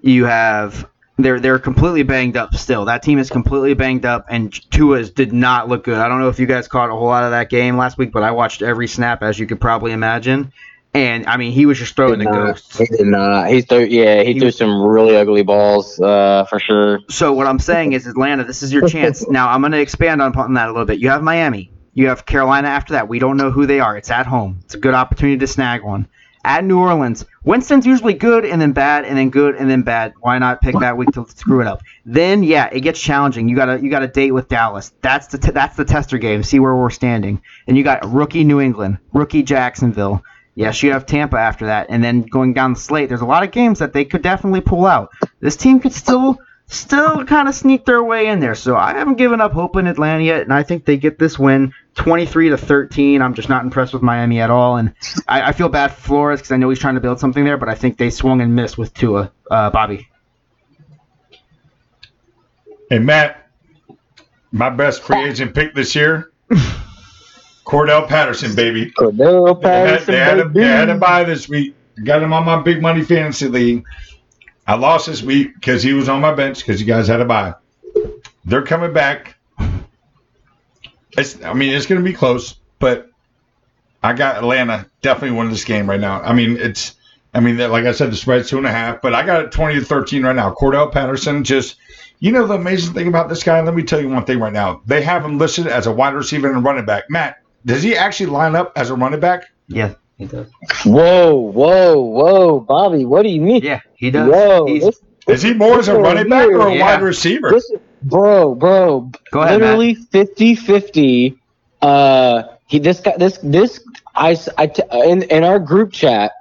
You have they're they're completely banged up still. That team is completely banged up, and Tua's did not look good. I don't know if you guys caught a whole lot of that game last week, but I watched every snap as you could probably imagine. And I mean, he was just throwing the ghosts. He did not. He threw. Yeah, he, He- threw some really ugly balls uh, for sure. So what I'm saying is, Atlanta, this is your chance. Now I'm going to expand on, that a little bit. You have Miami. You have Carolina after that. We don't know who they are. It's at home. It's a good opportunity to snag one. At New Orleans, Winston's usually good and then bad and then good and then bad. Why not pick that week to screw it up? Then yeah, it gets challenging. You got to you got to date with Dallas. That's the t- that's the tester game. See where we're standing. And you got rookie New England, rookie Jacksonville. Yes, you have Tampa after that, and then going down the slate, there's a lot of games that they could definitely pull out. This team could still, still kind of sneak their way in there. So I haven't given up hope in Atlanta yet, and I think they get this win, 23 to 13. I'm just not impressed with Miami at all, and I, I feel bad for Flores because I know he's trying to build something there, but I think they swung and missed with Tua, uh, Bobby. Hey Matt, my best free agent pick this year, Cordarrelle Patterson, baby. Cordarrelle They had, Patterson, they, had to, they had to buy this week. Got him on my big money fantasy league. I lost this week because he was on my bench because you guys had to buy. They're coming back. It's, I mean, it's going to be close, but I got Atlanta definitely winning this game right now. I mean, it's, I mean, like I said, the spread's two and a half, but I got it 20 to 13 right now. Cordarrelle Patterson just, you know, the amazing thing about this guy, let me tell you one thing right now. They have him listed as a wide receiver and running back. Matt, does he actually line up as a running back? Yeah, he does. Whoa, whoa, whoa, Bobby, what do you mean? Yeah, he does. Whoa, He's- this, Is he more as a this running back or a Yeah. wide receiver? this, bro, bro, Go ahead, literally 50-50. Uh, he, this guy, this, this, I, s- I t- in, in our group chat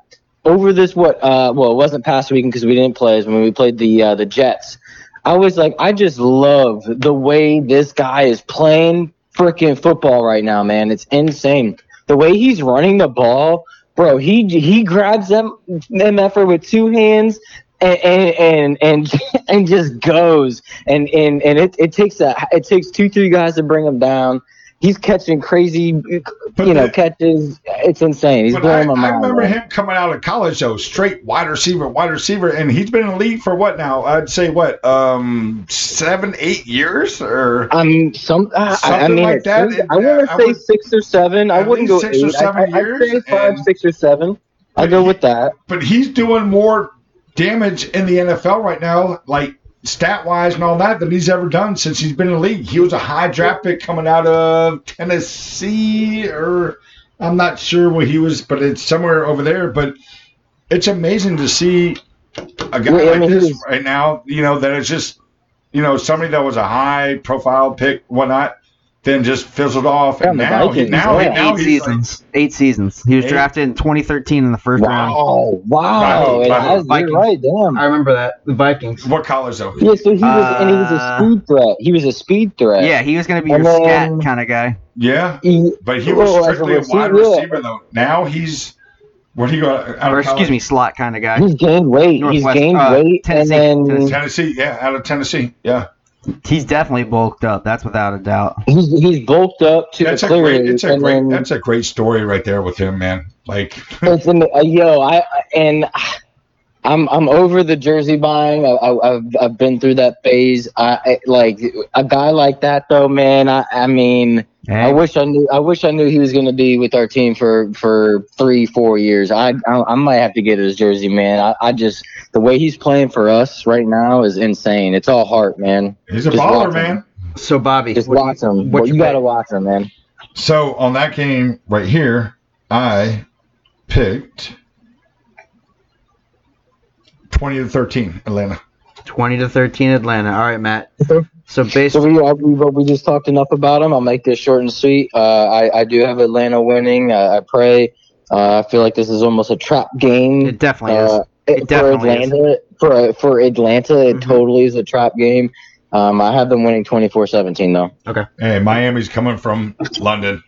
over this, what, uh, well, it wasn't past weekend because we didn't play. It was when we played the, uh, the Jets. I was like, I just love the way this guy is playing freaking football right now, man. It's insane. The way he's running the ball, bro. He he grabs them them effort with two hands and and and and, and just goes. And and and it, it takes a it takes two three guys to bring him down. He's catching crazy, But you know, the- catches. It's insane. He's But I, blowing my I remember him coming out of college though, straight wide receiver, wide receiver, and he's been in the league for what now? I'd say what, um, seven, eight years, or Um, some I, I Something mean, like that. seems- I want to I say would- six or seven. I wouldn't go six or eight. seven I, I, years, I'd say five, and- six or seven. I'd go with that. but he's doing more damage in the NFL right now, like stat wise and all that, than he's ever done since he's been in the league. He was a high draft pick coming out of Tennessee, or I'm not sure where he was, but it's somewhere over there. But it's amazing to see a guy Well, like this right now. You know that it's just, you know, somebody that was a high profile pick, whatnot, then just fizzled off, Yeah, and the now, he, Vikings, now, he, yeah. now eight he's like, seasons. eight seasons. He was Eight? drafted in 2013 in the first round. Wow, wow. Wow, And wow. I- Vikings. You're right. Damn. I remember that. The Vikings. what college though? Yeah, so he was, and he was a Uh, speed threat. He was a speed threat. Yeah, he was going to be And your then- scat kind of guy. Yeah. He, But he was Well, as a strictly a wide receiver, yeah. though. Now he's where he go out of Or excuse me, slot kind of guy. he's gained weight. He's gained uh, weight, Tennessee, and then Tennessee. Tennessee, yeah, out of Tennessee, yeah. He's definitely bulked up. That's without a doubt. he's he's bulked up to That's a great, it's a great, then that's a great story right there with him, man. Like, the, uh, yo, I and I'm I'm over the jersey buying. I, I, I've I've been through that phase. I, I like a guy like that though, man. I I mean. I wish I knew. I wish I knew he was going to be with our team for for three, four years. I I, I might have to get his jersey, man. I, I just the way he's playing for us right now is insane. It's all heart, man. he's a Just baller, man. so Bobby, Just what- watch him. what Well, you you got to watch him, man. So on that game right here, I picked twenty to thirteen, Atlanta. 20 to 13 Atlanta. All right, Matt. So basically, So we, uh, we we just talked enough about them. I'll make this short and sweet. Uh, I I do have Atlanta winning. Uh, I pray. Uh, I feel like this is almost a trap game. it definitely Uh, It for definitely is. Atlanta, for for Atlanta, it Mhm. totally is a trap game. Um, I have them winning 24-17 though. Okay. Hey, Miami's coming from London,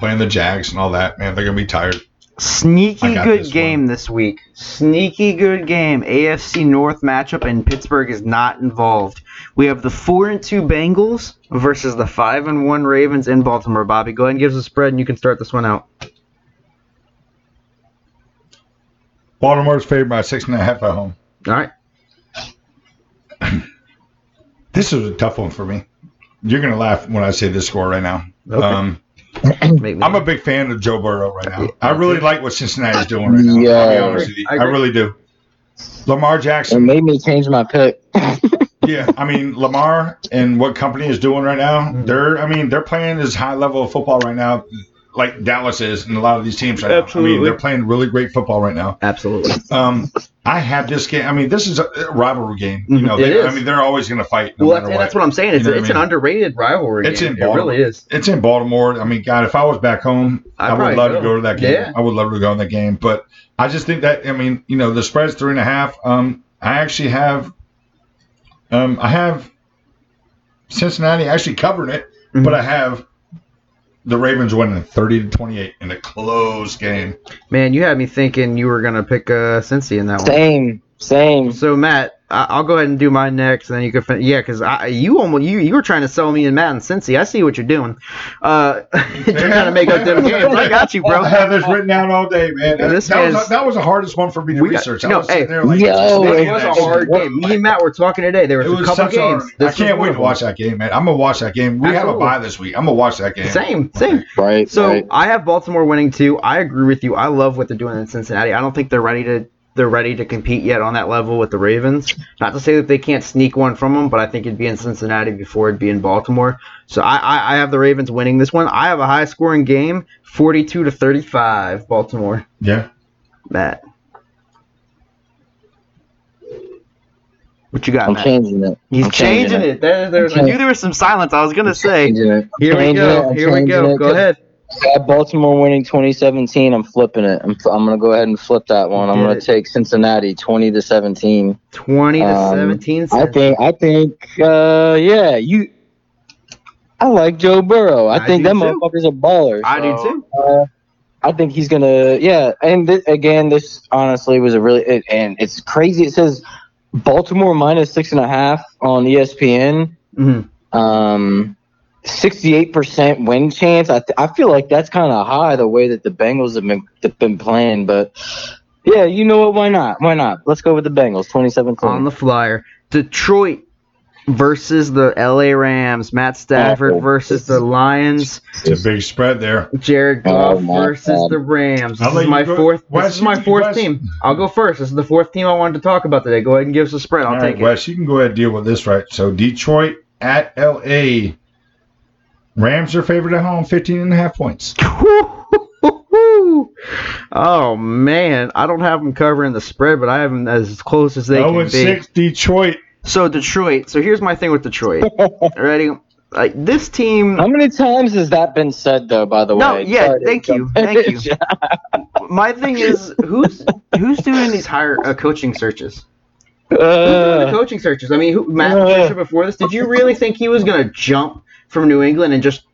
playing the Jags and all that. Man, they're gonna be tired. Is. Sneaky good this game this week. Sneaky good game. AFC North matchup, and Pittsburgh is not involved. We have the four and two Bengals versus the five and one Ravens in Baltimore. Bobby, go ahead and give us a spread, and you can start this one out. Baltimore's favored by six and a half at home. All right. This is a tough one for me. You're gonna laugh when I say this score right now. Okay. Um, Make me- I'm a big fan of Joe Burrow right now. I really like what Cincinnati's doing right now. I'll be honest with you. I I, really do. Lamar It Jackson, made me change my pick. yeah. I mean, Lamar and what company is doing right now, Mm-hmm. they're, I mean, they're playing this high level of football right now, like Dallas is, and a lot of these teams right now. I Absolutely. mean, they're playing really great football right now. Absolutely. Um, I have this game. I mean, this is a rivalry game. You know, Mm-hmm. they, I mean, they're always going to fight. No well, that's, that's what I'm saying. It's, You know it's I mean? an underrated rivalry. It's game. in It really is. It's in Baltimore. I mean, God, if I was back home, I'd I would love to go to that game. Yeah. I would love to go in that game. But I just think that I mean, you know, the spread's three and a half. Um, I actually have, um, I have Cincinnati actually covering it, Mhm. but I have the Ravens winning thirty to twenty eight in a close game. Man, you had me thinking you were gonna pick uh, Cincy in that one. Same, same. So Matt, I- I'll go ahead and do mine next, and then you can. Fin- yeah, because you almost you you were trying to sell me and Matt and Cincy. I see what you're doing. Uh, you're trying to make up them games. I got you, bro. I have this written down all day, man. Yeah, this that, was, that was the hardest one for me to We got- research. I no, was hey, there like, yo, just It was a hard game. Me and Matt were talking today. There was It a couple such games. hard- I can't wait of to watch that game, man. I'm gonna watch that game. We Absolutely. have a bye this week. I'm gonna watch that game. Same, same. Right. So right. I have Baltimore winning too. I agree with you. I love what they're doing in Cincinnati. I don't think they're ready to they're ready to compete yet on that level with the Ravens. Not to say that they can't sneak one from them, but I think it'd be in Cincinnati before it'd be in Baltimore. So I, I, I have the Ravens winning this one. I have a high scoring game, forty two to thirty five, Baltimore. Yeah. Matt. What you got, I'm Matt? changing it. He's I'm changing it. There, there's, I knew there was some silence. I was gonna say. Changing it. Here we go. it. Here we changing go. it Go 'cause ahead. Got Baltimore winning 2017. I'm flipping it. I'm, I'm going to go ahead and flip that one. I'm going to take Cincinnati 20 to 17. Twenty to Um, seventeen. I think. I think. Uh, yeah. You. I like Joe Burrow. I, I think that too. motherfucker's a baller. I do too. Uh, I think he's gonna. Yeah, and th- again, this honestly was a really it, and it's crazy. It says Baltimore minus six and a half on ESPN. Mhm. Um, sixty-eight percent win chance. I th- I feel like that's kind of high the way that the Bengals have been have been playing, but yeah, you know what? Why not? Why not? Let's go with the Bengals. 27 on the flyer. Detroit versus the LA Rams. Matt Stafford Awful. versus the Lions. It's a big spread there. Jared Oh, Goff my versus God. the Rams. I'll This is my go- fourth. Wes, This is my fourth Wes- team. I'll go first. This is the fourth team I wanted to talk about today. Go ahead and give us a spread. I'll All take right, Wes, you can go ahead and deal with this right. So Detroit at LA. Rams are favored at home, 15 and a half points. Oh man, I don't have them covering the spread, but I have them as close as they 0 can and be. 6 Detroit. So Detroit. So here's my thing with Detroit. Ready? Like this team. How many times has that been said, though? By the way. No, yeah, Sorry thank you, thank you. My thing is, who's who's doing these hire uh, coaching searches? Who's doing the Uh, coaching searches? I mean, who, Matt Uh. Before this, did you really think he was going to jump from New England and just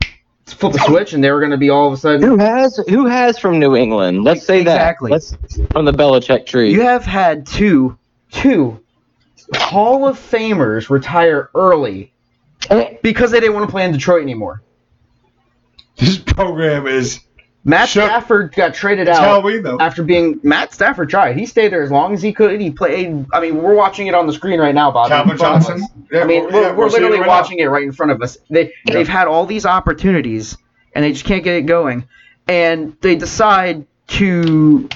flip a switch and they were going to be all of a sudden? who has who has from New England? Let's say Exactly. that. Let's from the Belichick tree. You have had two two Hall of Famers retire early Eh, because they didn't want to play in Detroit anymore. This program is Matt. Stafford got traded it's out Halloween, though. after being Matt Stafford tried. He stayed there as long as he could. He played. I mean, we're watching it on the screen right now, Bob. Calvin in front of Johnson. Yeah, I mean, we're, yeah, we're it literally right now. watching it right in front of us. They they've had all these opportunities and they just can't get it going, and they decide to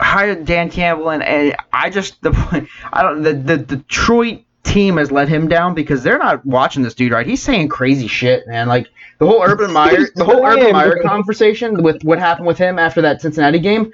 hire Dan Campbell and, and I just the I don't the the Detroit team has let him down because they're not watching this dude right. He's saying crazy shit, man. Like the whole Urban Meyer the whole Urban Meyer conversation with what happened with him after that Cincinnati game.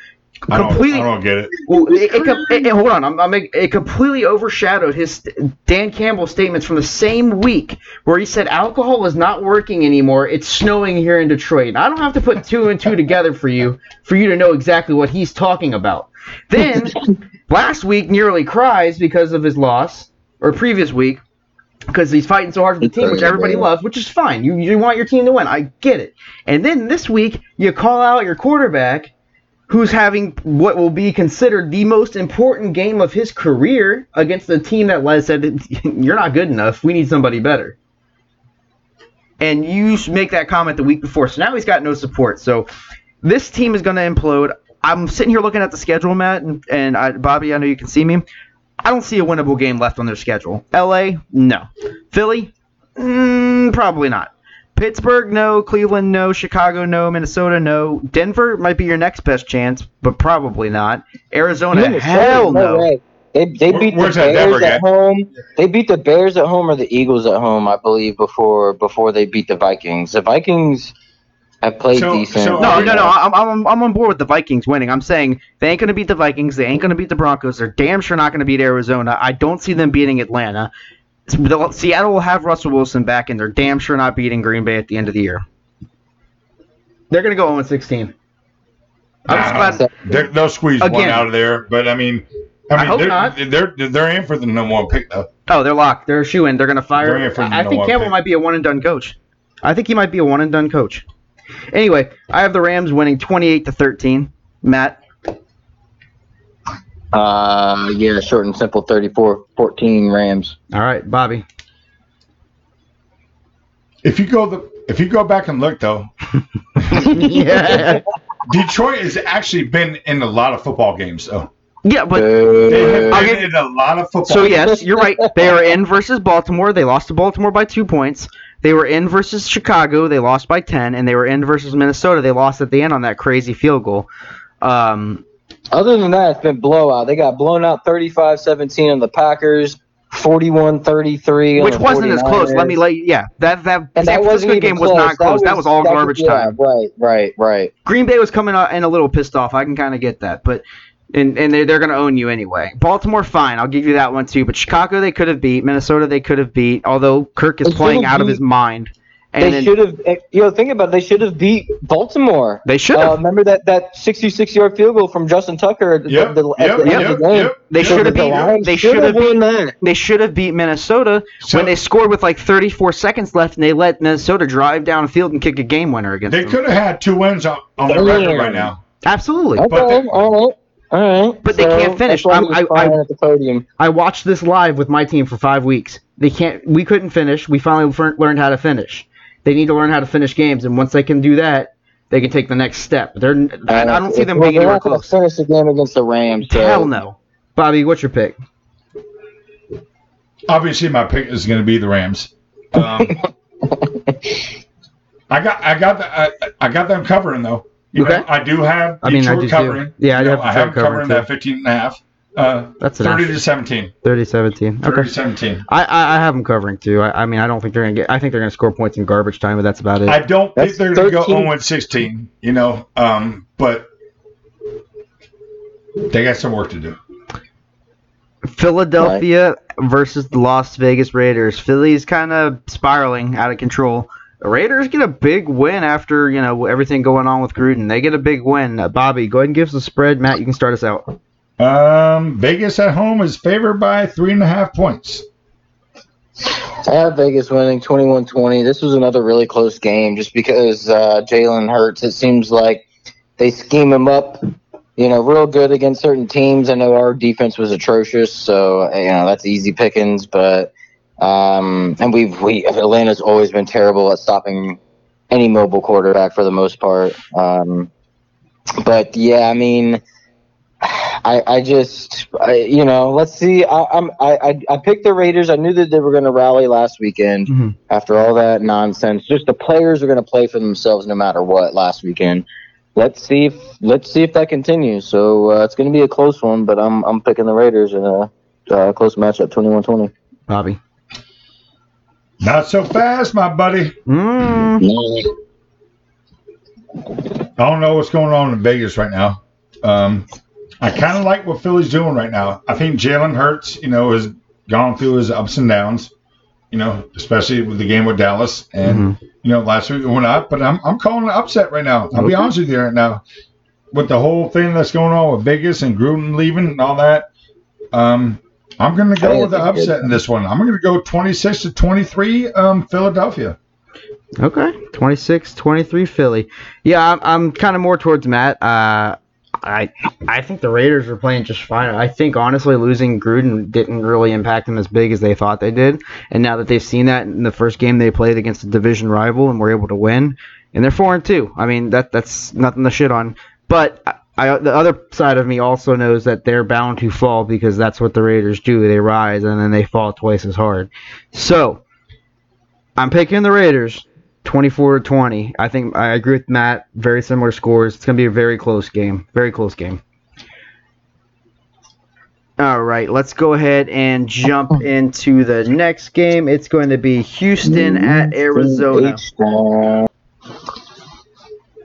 I don't, I don't get it. well, it, it, it, it- hold on. I'm, I'm, it completely overshadowed his Dan Campbell statements from the same week where he said alcohol is not working anymore. It's snowing here in Detroit. And I don't have to put two and two together for you for you to know exactly what he's talking about. Then last week nearly cries because of his loss, or previous week because he's fighting so hard for the team, which everybody loves, which is fine. You you want your team to win. I get it. And then this week you call out your quarterback who's having what will be considered the most important game of his career against the team that Les said you're not good enough. We need somebody better. And you make that comment the week before, so now he's got no support. So this team is going to implode. I'm sitting here looking at the schedule, Matt, and, and I, Bobby. I know you can see me. I don't see a winnable game left on their schedule. L.A. No. Philly, mm, probably not. Pittsburgh, no. Cleveland, no. Chicago, no. Minnesota, no. Denver might be your next best chance, but probably not. Arizona, Minnesota, hell no. way. They they Where- beat the where's that Denver Bears at at? home. They beat the Bears at home or the Eagles at home, I believe, before before they beat the Vikings. The Vikings, have played So- decent. so No, no, no. I'm, I'm, I'm on board with the Vikings winning. I'm saying they ain't going to beat the Vikings. They ain't going to beat the Broncos. They're damn sure not going to beat Arizona. I don't see them beating Atlanta. Seattle will have Russell Wilson back, and they're damn sure not beating Green Bay at the end of the year. They're going to go 0 16. I'm just Nah, glad. they're- they'll squeeze one out of there, but I mean, I I hope they're, not. they're they're in for the number one pick though. Oh, they're locked. They're a shoe in. They're going to fire. They're in for I I think Campbell pick. might be a one and done coach. I think he might be a one and done coach. Anyway, I have the Rams winning 28 to 13. Matt. Uh, yeah, short and simple 34-14 Rams. All right, Bobby. If you go the if you go back and look though, yeah. Detroit has actually been in a lot of football games though. Yeah, but They have I'll been in a lot of football. So games. yes, you're right. They are in versus Baltimore. They lost to Baltimore by two points. They were in versus Chicago. They lost by ten, and they were in versus Minnesota. They lost at the end on that crazy field goal. Um, Other than that, it's been blowout. They got blown out 35-17 on the Packers, 41-33 which wasn't as close. Let me let you. Yeah, that that And San that Francisco game was close. not close. That was, all that garbage yeah, time. Right, right, right. Green Bay was coming out and a little pissed off. I can kind of get that, but and and they're, they're going to own you anyway. Baltimore, fine, I'll give you that one too. But Chicago, they could have beat. Minnesota, they could have beat. Although Kirk is They playing should've out of his mind. And They should have. You know, think about. it. They should have beat Baltimore. They should Uh, have. remember that that 66-yard field goal from Justin Tucker at the, Yep, the, at yep, the end yep, of the game. yep. They should have beat. Lions They should should have have beat. won that. They should have beat Minnesota So- when they scored with like 34 seconds left, and they let Minnesota drive downfield and kick a game winner against them. They them. could have had two wins on, on their record right now. Absolutely. Okay, But they- all right, all right. But they can't finish. I'm- I- I- at the podium. I watched this live with my team for five weeks. They can't. We couldn't finish. We finally fer- learned how to finish. They need to learn how to finish games, and once they can do that, they can take the next step. They're. I, I don't see them Well, being anywhere not gonna close. Finish the game against the Rams. So. Hell no. Bobby, what's your pick? Obviously, my pick is going to be the Rams. Um, I got, I got, the, I, I got them covering though. You Okay. know, I do have I mean, I Detroit do too. covering. Yeah, I You do know, have I Detroit have them covering covering, that 15 and a half. Uh, That's 30 enough. to 17. 30 17. 30 Okay. to 17. I, I I have them covering too. I, I mean, I don't think they're gonna get. I think they're gonna score points in garbage time, but that's about it. I don't think they're going to go 13. 0 16. You know, um, but they got some work to do. Philadelphia versus the Las Vegas Raiders. Philly's kind of spiraling out of control. The Raiders get a big win after you know everything going on with Gruden. They get a big win. Uh, Bobby, go ahead and give us the spread. Matt, you can start us out. Um, Vegas at home is favored by three and a half points. I have Vegas winning 21-20. This was another really close game just because uh, Jalen Hurts, it seems like they scheme him up, you know, real good against certain teams. I know our defense was atrocious, so, you know, that's easy pickings. But, um, and we've, we, Atlanta's always been terrible at stopping any mobile quarterback for the most part. Um, but, yeah, I mean, I, I just, I, you know, let's see. I, I'm, I, I, I picked the Raiders. I knew that they were going to rally last weekend Mhm. after all that nonsense. Just the players are going to play for themselves no matter what last weekend. Let's see if let's see if that continues. So uh, it's going to be a close one, but I'm I'm picking the Raiders in a uh, close matchup, 21-20. Bobby. Not so fast, my buddy. Mm. I don't know what's going on in Vegas right now. Um, I kind of like what Philly's doing right now. I think Jalen Hurts, you know, has gone through his ups and downs. You know, especially with the game with Dallas, and you know, last week it went up. But I'm I'm calling an upset right now. I'll be honest with you right now. With the whole thing that's going on with Vegas and Gruden leaving and all that, um, I'm going to go with the it's good. upset in this one. I'm going to go 26 to 23, um, Philadelphia. Okay, 26-23 Philly. Yeah, I'm, I'm kind of more towards Matt. Uh, I I think the Raiders are playing just fine. I think honestly losing Gruden didn't really impact them as big as they thought they did. And now that they've seen that in the first game they played against a division rival and were able to win, and they're four and two. I mean that that's nothing to shit on. But I, the other side of me also knows that they're bound to fall because that's what the Raiders do. They rise and then they fall twice as hard. So I'm picking the Raiders. 24 to 20. I think I agree with Matt. Very similar scores. It's going to be a very close game. Very close game. All right, let's go ahead and jump oh. into the next game. It's going to be Houston at Arizona.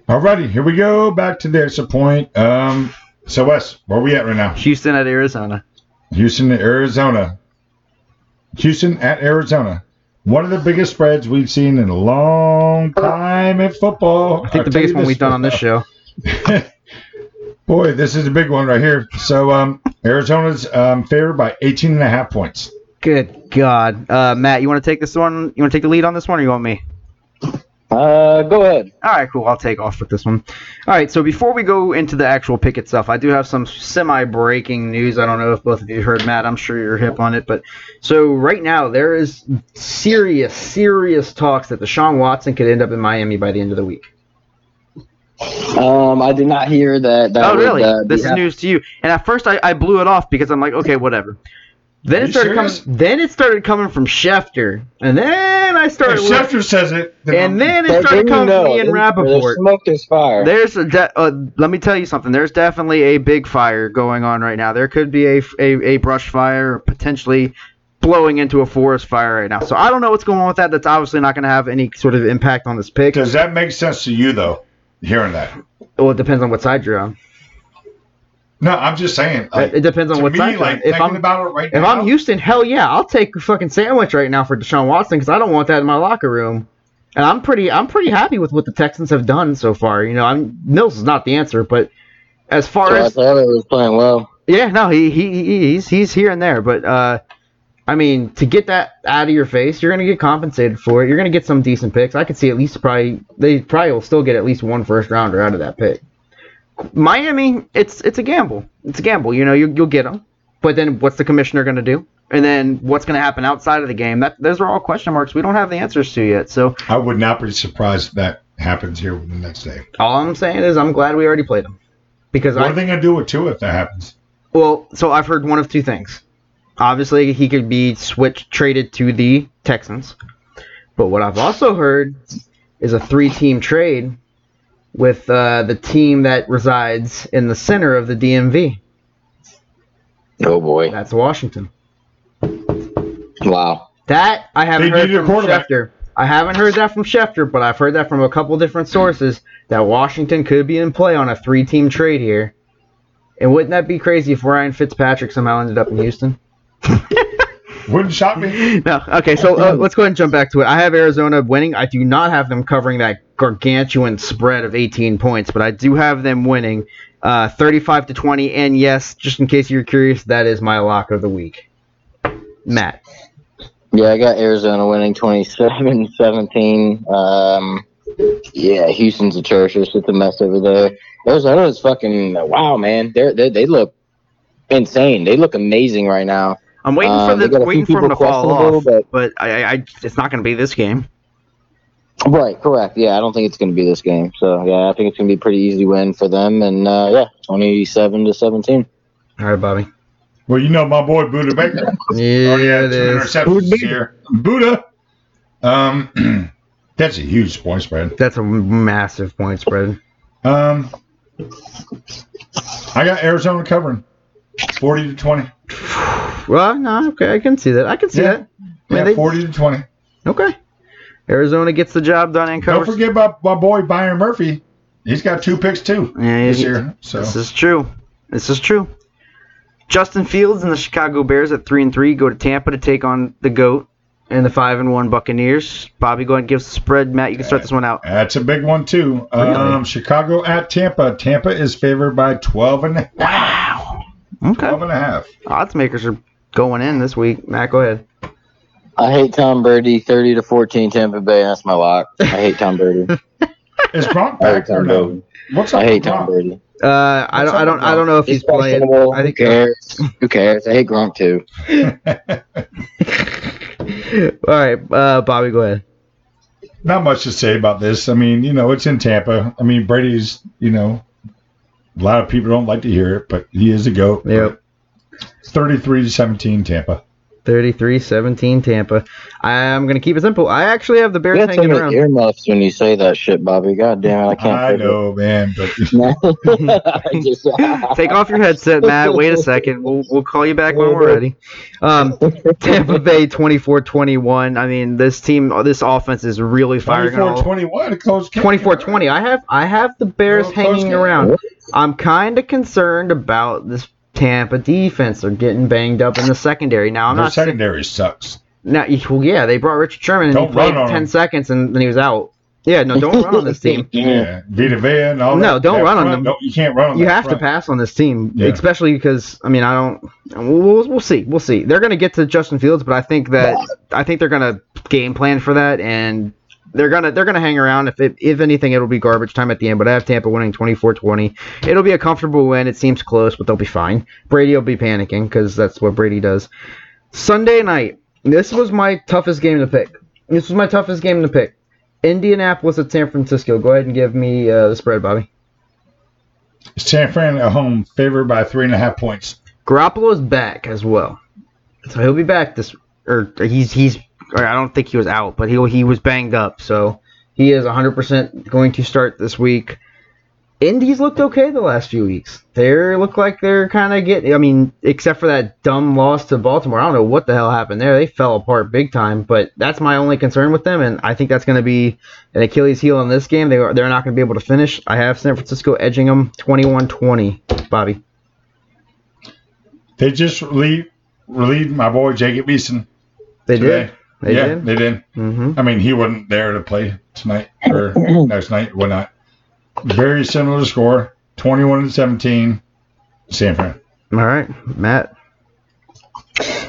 Alrighty, here we go. Back to the extra point. Um, so Wes, where are we at right now? Houston at Arizona. Houston, at Arizona. Houston at Arizona. One of the biggest spreads we've seen in a long time in football. I think the biggest one we've done on this show. Boy, this is a big one right here. So, um, Arizona's um, favored by 18 and a half points. Good God, uh, Matt, you want to take this one? You want to take the lead on this one, or you want me? Uh, go ahead. All right, cool. I'll take off with this one. All right, so before we go into the actual pick itself, I do have some semi-breaking news. I don't know if both of you heard, Matt. I'm sure you're hip on it, but so right now there is serious, serious talks that the Deshaun Watson could end up in Miami by the end of the week. Um, I did not hear that. that oh, would, really? uh, this is news to you. And at first, I, I blew it off because I'm like, okay, whatever. Then Are it started serious? coming. Then it started coming from Schefter, and then I started. look- Schefter says it, then and I'm- then it started coming know, from Ian there's- There's Rapoport. smoke, there's fire. There's a de- uh, let me tell you something. There's definitely a big fire going on right now. There could be a, a, a brush fire, potentially blowing into a forest fire right now. So I don't know what's going on with that. That's obviously not going to have any sort of impact on this pick. does that make sense to you though? Hearing that? Well, it depends on what side you're on. No, I'm just saying. Like, it depends on what me, side you're on. like If thinking I'm about it right if now, I'm Houston, hell yeah, I'll take a fucking sandwich right now for Deshaun Watson because I don't want that in my locker room. And I'm pretty I'm pretty happy with what the Texans have done so far. You know, I'm Mills is not the answer, but as far So I as thought it was playing well. Yeah, no, he, he he- he's he's here and there, but uh, I mean, to get that out of your face, you're gonna get compensated for it. You're gonna get some decent picks. I could see at least probably they probably will still get at least one first rounder out of that pick. Miami, it's it's a gamble. It's a gamble. You know, you, you'll get them, but then what's the commissioner gonna do? And then what's gonna happen outside of the game? That those are all question marks. We don't have the answers to yet. So I would not be surprised if that happens here the next day. all I'm saying is I'm glad we already played them because What I are they gonna do with Tua if that happens? Well, so I've heard one of two things. Obviously, he could be switched, traded to the Texans. But what I've also heard is a three-team trade with uh, the team that resides in the center of the DMV. Oh boy! That's Washington. Wow. That I haven't They heard from. Schefter. I haven't heard that from Schefter, but I've heard that from a couple different sources that Washington could be in play on a three-team trade here. And wouldn't that be crazy if Ryan Fitzpatrick somehow ended up in Houston? Wouldn't shock me. No. Okay, so uh, let's go ahead and jump back to it. I have Arizona winning. I do not have them covering that gargantuan spread of 18 points, but I do have them winning uh, 35 to 20. And yes, just in case you're curious, that is my lock of the week. Matt. Yeah, I got Arizona winning 27-17. Um, yeah, Houston's atrocious. It's a mess over there. Arizona's fucking wow, man. They're, they they look insane. They look amazing right now. I'm waiting Um, for the waiting for him to fall off, but- but I, I, it's not going to be this game. Right, correct. Yeah, I don't think it's going to be this game. So yeah, I think it's going to be a pretty easy win for them. And uh, yeah, 27 to 17. All right, Bobby. Well, you know my boy Budda Baker. Yeah, already had it two interceptions this year. Budda. Um, that's a huge point spread. That's a massive point spread. Um, I got Arizona covering, forty to twenty. Well, no, okay, I can see that. I can see Yeah. that. I mean, Yeah, they- forty to twenty. Okay. Arizona gets the job done and Don't forget about my boy Byron Murphy. He's got two picks too Yeah, this year. So This is true. This is true. Justin Fields and the Chicago Bears at three and three go to Tampa to take on the Goat and the five and one Buccaneers. Bobby, go ahead and give us the spread. Matt, you can start this one out. that's a big one too. Really? Um, Chicago at Tampa. Tampa is favored by 12 and, Wow. Okay. 12 and a half. Odds makers are going in this week. Matt, go ahead. I hate Tom Brady, 30 to 14 Tampa Bay. That's my lock. I hate Tom Brady. Is Gronk I hate back or no? Brady. What's up I hate Tom Gronk? Brady. Uh, I don't, I don't, I don't know if he's playing. questionable. I think. Who cares? Who cares? I hate Gronk too. All right, uh, Bobby, go ahead. Not much to say about this. I mean, you know, it's in Tampa. I mean, Brady's, you know, a lot of people don't like to hear it, but he is a goat. Yep. 33 to 17 Tampa. 33-17 Tampa. I'm gonna keep it simple. I actually have the Bears You got so hanging many around. earmuffs when you say that shit, Bobby. God damn it, I can't. I figure know, man, but it. I just- Take off your headset, Matt. Wait a second. We'll, we'll call you back when we're ready. Um, Tampa Bay 24-21. I mean, this team, this offense is really firing. on all- 24-21, a close game. 24-20. I have I have the Bears Oh, hanging game. around. I'm kind of concerned about this Tampa defense. They're getting banged up in the secondary. Now I'm Their not saying secondary sucks. now. Well, yeah, they brought Richard Sherman and Don't he played 10 him. seconds and then he was out. Yeah, no, don't run on this team. Yeah, Vita Vea and all No, that. don't that run on front, them. No, you can't run on You that have to pass on this team, Yeah. especially because I mean I don't. We'll, we'll, we'll see. We'll see. They're gonna get to Justin Fields, but I think that I think they're gonna game plan for that, and they're gonna they're gonna hang around. If it, if anything, it'll be garbage time at the end. But I have Tampa winning 24-20. It'll be a comfortable win. It seems close, but they'll be fine. Brady will be panicking because that's what Brady does. Sunday night. This was my toughest game to pick. This was my toughest game to pick. Indianapolis at San Francisco. Go ahead and give me uh, the spread, Bobby. San Fran at home, favored by three and a half points. Garoppolo is back as well, so he'll be back this. Or he's he's. Or I don't think he was out, but he he was banged up, so he is 100% going to start this week. Indies looked okay the last few weeks. They look like they're kind of getting. I mean, except for that dumb loss to Baltimore, I don't know what the hell happened there. They fell apart big time. But that's my only concern with them, and I think that's going to be an Achilles heel in this game. They are they're not going to be able to finish. I have San Francisco edging them 21-20. Bobby. They just relieved, relieved my boy Jacob Eason They today. did. They yeah, did. they did. Mm-hmm. I mean, he wasn't there to play tonight or next night, whatnot. Very similar score, 21 to 17, San Fran. All right, Matt.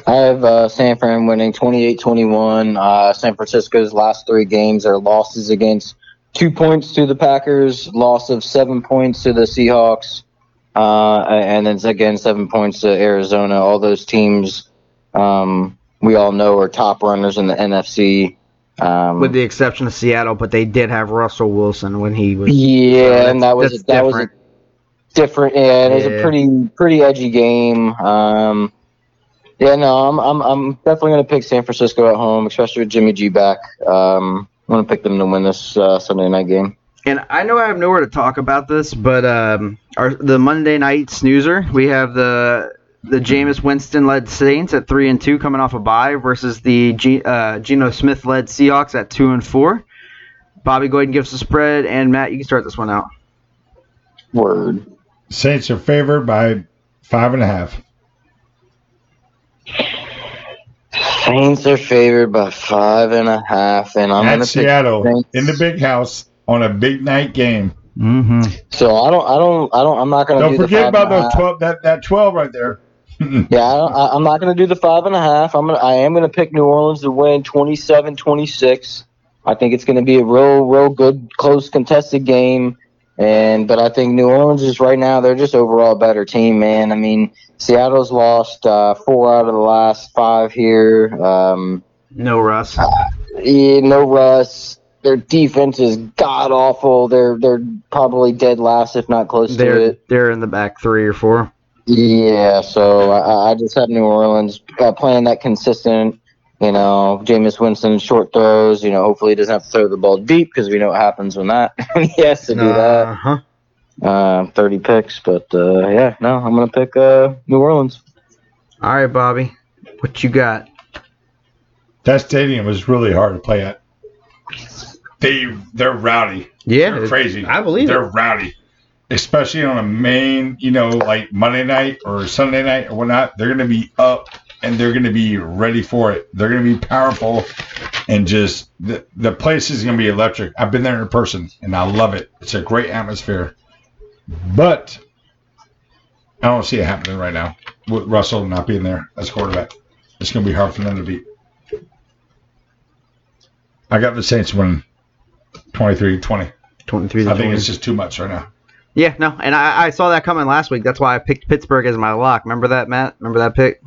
I have uh, San Fran winning 28-21. Uh, San Francisco's last three games are losses against two points to the Packers, loss of seven points to the Seahawks, uh, and then again seven points to Arizona. All those teams um, we all know are top runners in the NFC. Um, With the exception of Seattle, but they did have Russell Wilson when he was. yeah, and that was that was a different. different. Yeah, it was Yeah. a pretty pretty edgy game. Um, yeah, no, I'm I'm I'm definitely gonna pick San Francisco at home, especially with Jimmy G back. Um, I'm gonna pick them to win this uh, Sunday night game. And I know I have nowhere to talk about this, but um, our the Monday night snoozer, we have the the Jameis Winston led Saints at three and two coming off a bye versus the G, uh, Geno Smith led Seahawks at two and four. Bobby, go ahead and give us a spread, and Matt, you can start this one out. Word. Saints are favored by five and a half. Saints are favored by five and a half, and I'm At gonna Seattle, Saints. in the big house, on a big night game. Mm-hmm. So I don't, I don't, I don't. I'm not gonna Don't do forget five about those half. 12, that, that 12 right there. Yeah, I don't, I, I'm not going to do the five and a half. I'm gonna, I am going to pick New Orleans to win 27-26. I think it's going to be a real, real good, close, contested game. And but I think New Orleans is right now they're just overall a better team, man. I mean, Seattle's lost uh, four out of the last five here. Um, No Russ. yeah, no Russ. Their defense is god awful. They're they're probably dead last, if not close to They're it. they're in the back three or four. Yeah, so I, I just have New Orleans uh, playing that consistent. You know, Jameis Winston short throws. You know, hopefully he doesn't have to throw the ball deep because we know what happens when that when he has to do that. Uh-huh. Uh, Thirty picks, but uh, yeah, no, I'm gonna pick uh, New Orleans. All right, Bobby, what you got? That stadium was really hard to play at. They, they're rowdy. Yeah, They're crazy. I believe They're it. rowdy. Especially on a main, you know, like Monday night or Sunday night or whatnot. They're going to be up and they're going to be ready for it. They're going to be powerful and just the, the place is going to be electric. I've been there in person and I love it. It's a great atmosphere. But I don't see it happening right now with Russell not being there as quarterback. It's going to be hard for them to beat. I got the Saints winning 23 20. 23 to I think 20. it's just too much right now. Yeah, no, and I, I saw that coming last week. That's why I picked Pittsburgh as my lock. Remember that, Matt? Remember that pick?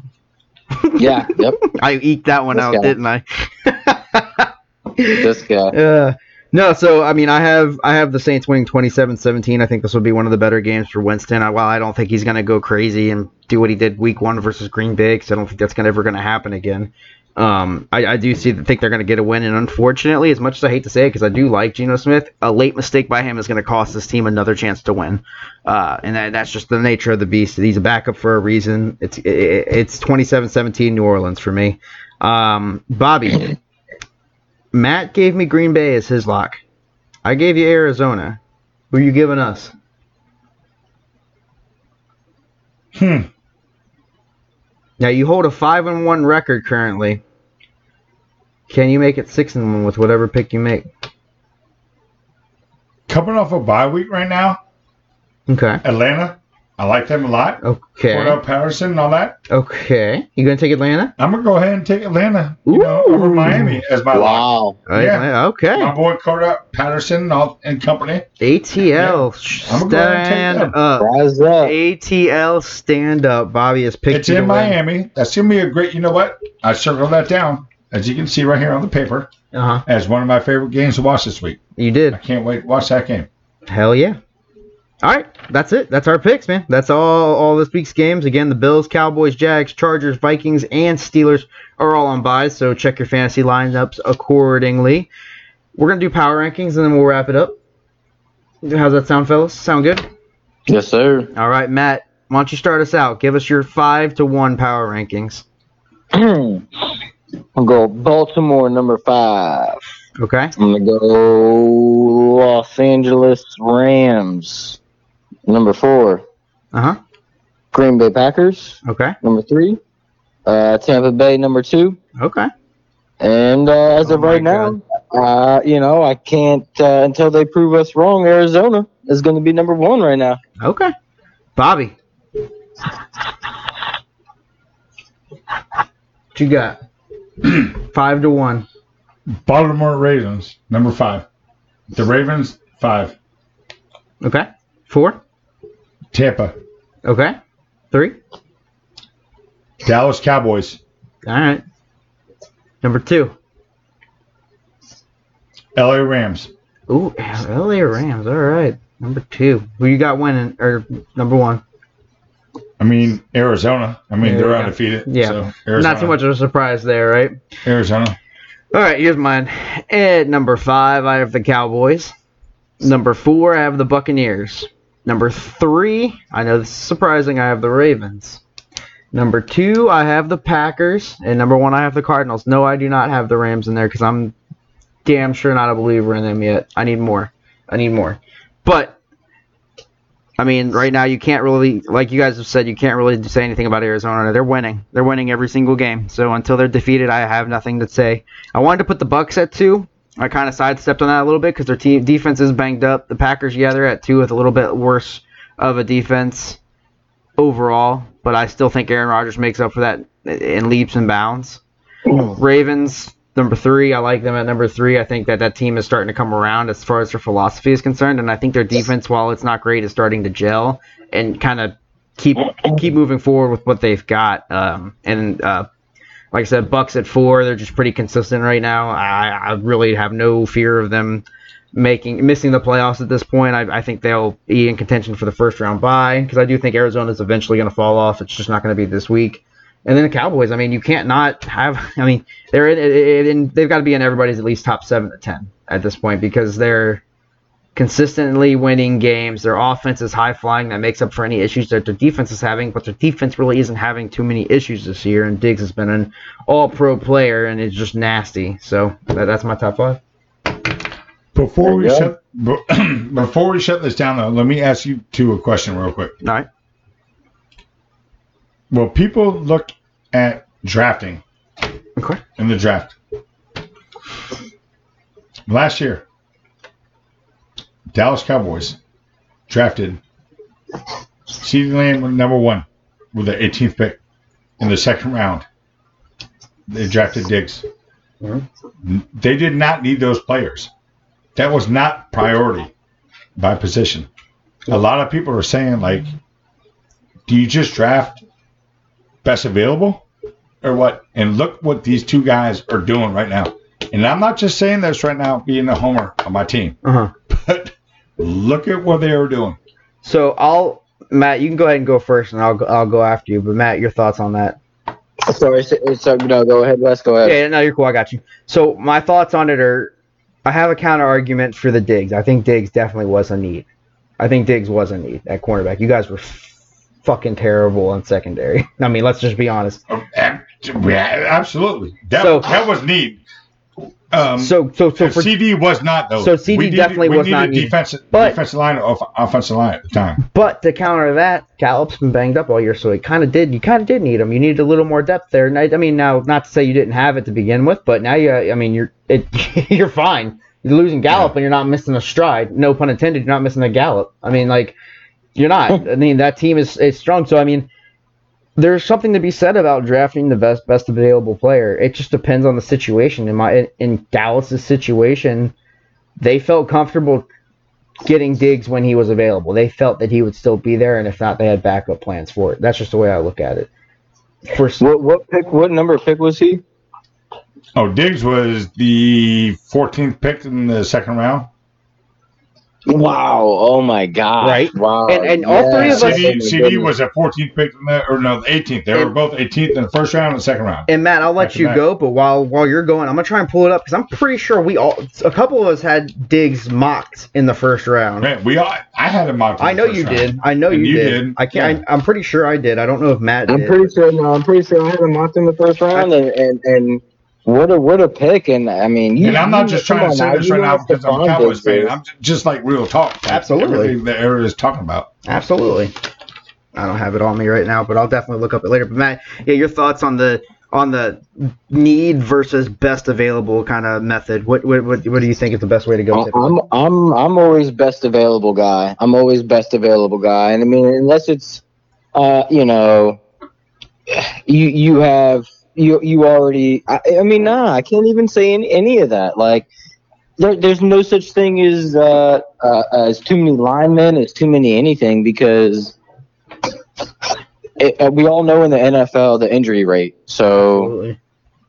Yeah, yep. I eked that one This out, guy. didn't I? This guy. Uh, No, so I mean, I have I have the Saints winning 27-17. I think this will be one of the better games for Winston. I, while I don't think he's going to go crazy and do what he did Week One versus Green Bay, because I don't think that's gonna, ever going to happen again. Um, I, I do see think they're going to get a win, and unfortunately, as much as I hate to say it, because I do like Geno Smith, a late mistake by him is going to cost this team another chance to win, uh, and that, that's just the nature of the beast. He's a backup for a reason. It's it, it's 27-17 New Orleans for me. Um, Bobby, Matt gave me Green Bay as his lock. I gave you Arizona. Who are you giving us? Hmm. Now you hold a five and one record currently. Can you make it six and one with whatever pick you make? Coming off a bye week right now, Okay. Atlanta. I like them a lot. Okay. Cordarrelle Patterson and all that. Okay. You gonna take Atlanta? I'm gonna go ahead and take Atlanta. You know, over Miami as my lock. Wow. Yeah. Okay. My boy Cordarrelle Patterson and, all, and company. ATL I'm gonna go ahead and take stand up. Rise up. ATL stand up. Bobby is picking. It's you to in win. Miami. That's gonna be a great. You know what? I circled that down, as you can see right here on the paper, Uh huh. as one of my favorite games to watch this week. You did. I can't wait to watch that game. Hell yeah. All right, that's it. That's our picks, man. That's all all this week's games. Again, the Bills, Cowboys, Jags, Chargers, Vikings, and Steelers are all on buys, so check your fantasy lineups accordingly. We're gonna do power rankings and then we'll wrap it up. How's that sound, fellas? Sound good? Yes, sir. All right, Matt. Why don't you start us out? Give us your five to one power rankings. I'll go Baltimore number five. Okay. I'm gonna go Los Angeles Rams number four. Uh huh. Green Bay Packers Okay. number three. Uh, Tampa Bay number two. Okay. And uh, as Oh of my right now, uh, you know, I can't uh, until they prove us wrong. Arizona is going to be number one right now. Okay. Bobby. What you got? five to one. Baltimore Ravens, number five. The Ravens, five. Okay. Four. Tampa. Okay. Three. Dallas Cowboys. All right. Number two. LA Rams. Ooh, LA Rams. All right. Number two. Who you got winning? Or number one? I mean, Arizona. I mean, they're undefeated. Yeah. So Arizona, Not too much of a surprise there, right? Arizona. All right, here's mine. At number five, I have the Cowboys. Number four, I have the Buccaneers. Number three, I know this is surprising, I have the Ravens. Number two, I have the Packers. And number one, I have the Cardinals. No, I do not have the Rams in there because I'm damn sure not a believer in them yet. I need more. I need more. But, I mean, right now, you can't really, like you guys have said, you can't really say anything about Arizona. They're winning. They're winning every single game. So until they're defeated, I have nothing to say. I wanted to put the Bucks at two. I kind of sidestepped on that a little bit because their team defense is banged up. The Packers, yeah, they're at two with a little bit worse of a defense overall, but I still think Aaron Rodgers makes up for that in leaps and bounds. Ravens, number three. I like them at number three. I think that that team is starting to come around as far as their philosophy is concerned, and I think their defense, while it's not great, is starting to gel and kind of keep keep moving forward with what they've got. Um, and uh, like I said, Bucks at four. They're just pretty consistent right now. I, I really have no fear of them making missing the playoffs at this point. I, I think they'll be in contention for the first round bye because I do think Arizona's eventually going to fall off. It's just not going to be this week. And then the Cowboys. I mean, you can't not have. I mean, they're in, in, in they've got to be in everybody's at least top seven to ten at this point because they're consistently winning games. Their offense is high flying. That makes up for any issues that their defense is having. But their defense really isn't having too many issues this year. And Diggs has been an All Pro player, and it's just nasty. So that, that's my top five. Before we shut before we shut this down, though, let me ask you two a question real quick. All right. Will people look at drafting Okay. in the draft? Last year, Dallas Cowboys drafted CeeDee Lamb number one with the 18th pick in the second round. They drafted Diggs. They did not need those players. That was not priority by position. A lot of people are saying like, do you just draft best available or what? And look what these two guys are doing right now. And I'm not just saying this right now, being a homer on my team, Uh huh. but look at what they are doing. So I'll Matt, you can go ahead and go first, and I'll go, I'll go after you. But Matt, your thoughts on that? Sorry, so, so no, go ahead, Wes. Go ahead. Yeah, no, you're cool. I got you. So my thoughts on it are, I have a counter argument for the Diggs. I think Diggs definitely was a need. I think Diggs was a need at cornerback. You guys were f- fucking terrible on secondary. I mean, let's just be honest. Oh, yeah, absolutely. That, So- that was neat. Um, So so so for CeeDee was not though. So CeeDee We needed- definitely was not defensive But- defensive line or offensive line at the time. But to counter that, Gallup's been banged up all year, so it kind of did. You kind of did need him. You needed a little more depth there. And I, I mean, now not to say you didn't have it to begin with, but now you, I mean, you're it, you're fine. You're losing Gallup, and you're not missing a stride. No pun intended. You're not missing a Gallup. I mean, like you're not. I mean, that team is is strong. So I mean, there's something to be said about drafting the best best available player. It just depends on the situation. In my in, in Dallas's situation, they felt comfortable getting Diggs when he was available. They felt that he would still be there, and if not, they had backup plans for it. That's just the way I look at it. For s- What what pick? What number pick was he? Oh, Diggs was the 14th pick in the second round. Wow! Oh my God! Right. Wow! And- and all three of us- CeeDee, CeeDee was a 14th pick in the, or no, 18th. They were both 18th in the first round and the second round. and Matt, I'll let Back you back. go, but while while you're going, I'm gonna try and pull it up because I'm pretty sure we all a couple of us had Diggs mocked in the first round. Man, we all, I had him mocked. in I the know first you round. did. I know And you, you did. did. I can't. I, I'm pretty sure I did. I don't know if Matt I'm did. pretty sure. No, I'm pretty sure I had him mocked in the first round, and and, and what a what a pick! And I mean, you, And I'm not you- just trying to say now, this right now because I'm a Cowboys fan. I'm just like real talk. Absolutely. Everything that Eric is talking about. Absolutely. I don't have it on me right now, but I'll definitely look up it later. But Matt, yeah, your thoughts on the on the need versus best available kind of method. What what what, what do you think is the best way to go? typically? I'm I'm I'm always best available guy. I'm always best available guy, and I mean unless it's, uh, you know, you you have you you already. I, I mean, nah, I can't even say any, any of that. Like, there, there's no such thing as uh, uh as too many linemen, as too many anything because. It, uh, we all know in the NFL the injury rate. So Absolutely.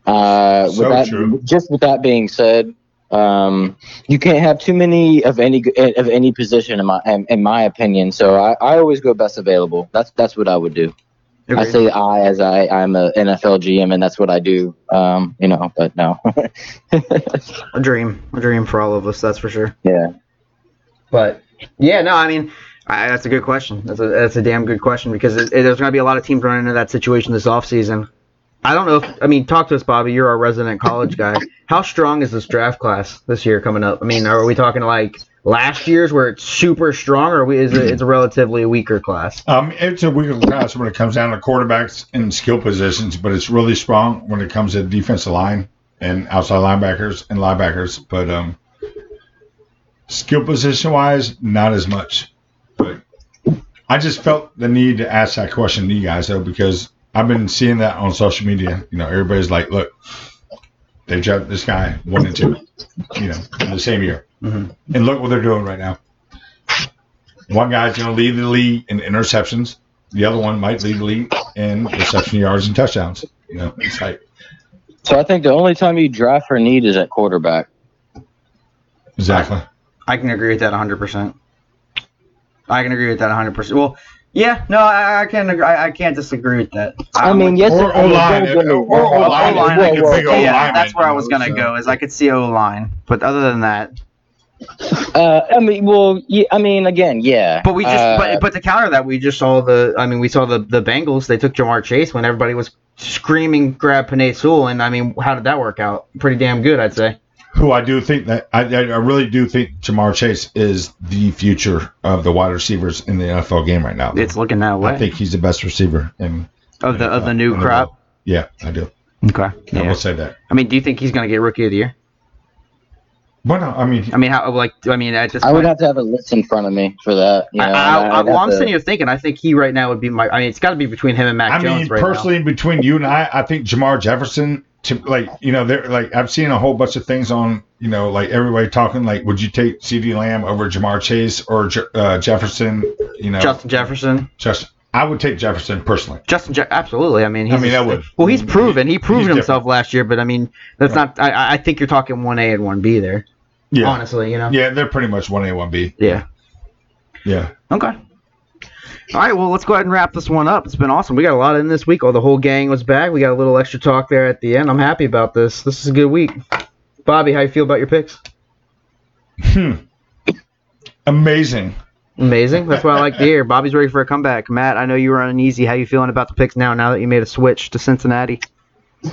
uh, with So that, true. just with that being said, um, you can't have too many of any of any position in my in, in my opinion. So I, I always go best available. That's that's what I would do. I say I as I I'm a NFL GM and that's what I do. Um, you know, but no, a dream, a dream for all of us. That's for sure. yeah. But yeah, no, I mean, I, that's a good question. That's a that's a damn good question because it, it- there's going to be a lot of teams running into that situation this offseason. I don't know if I mean talk to us, Bobby. You're our resident college guy. How strong is this draft class this year coming up? I mean, are we talking like last year's where it's super strong, or is it it's a relatively weaker class? Um, it's a weaker class when it comes down to quarterbacks and skill positions, but it's really strong when it comes to defensive line and outside linebackers and linebackers. But um, skill position wise, not as much. But I just felt the need to ask that question to you guys though, because I've been seeing that on social media. You know, everybody's like, "Look, they drafted this guy one and two, you know, in the same year, Mhm. and look what they're doing right now." One guy's going to lead the league in interceptions. The other one might lead the league in reception yards and touchdowns. You know, it's like So I think the only time you draft for need is at quarterback. exactly. I can agree with that 100. percent I can agree with that 100. percent Well, yeah, no, I, I can agree. I, I can't disagree with that. I I'm mean, with- yes, Or I O-line, don't get me or. O-line, Whoa, O-line, whoa, I could whoa, figure whoa. O-line. yeah, that's where I was gonna know, go. Is I could see O line, but other than that, Uh, I mean, well, yeah, I mean, again, yeah. but we just Uh, but but to counter that, we just saw the. I mean, we saw the the Bengals. They took Ja'Marr Chase when everybody was screaming grab Penei Sewell, and I mean, how did that work out? Pretty damn good, I'd say. Who I do think that I, I I really do think Ja'Marr Chase is the future of the wide receivers in the NFL game right now. It's looking that way. I think he's the best receiver, and of the of the in new crop. world. yeah, I do. Okay. I Yeah. will say that. I mean, do you think he's gonna get Rookie of the Year? But no, I mean, I mean, how like I mean at this I point. would have to have a list in front of me for that. You know, I, I, I, I'd well, have I'm to- sitting here thinking. I think he right now would be my. I mean, it's got to be between him and Mac I Jones mean, right personally, between you and I, I think Jamar Jefferson. To like, you know, they're like I've seen a whole bunch of things on, you know, like everybody talking like, would you take CeeDee Lamb over Ja'Marr Chase or uh, Jefferson? You know. Justin Jefferson. just I would take Jefferson personally. Justin, Je- absolutely. I mean, he's, I mean, I would. Well, he's proven. He proved He's himself last year, but I mean, that's not. I- I, I think you're talking one A and one B there. Yeah, Honestly, you know. yeah, they're pretty much one A, one B. Yeah. Yeah. Okay. All right, well, let's go ahead and wrap this one up. It's been awesome. We got a lot in this week. Oh, the whole gang was back. We got a little extra talk there at the end. I'm happy about this. This is a good week. Bobby, how you feel about your picks? Hmm. Amazing. Amazing. That's what I like to hear. Bobby's ready for a comeback. Matt, I know you were uneasy. How you feeling about the picks now? Now that you made a switch to Cincinnati,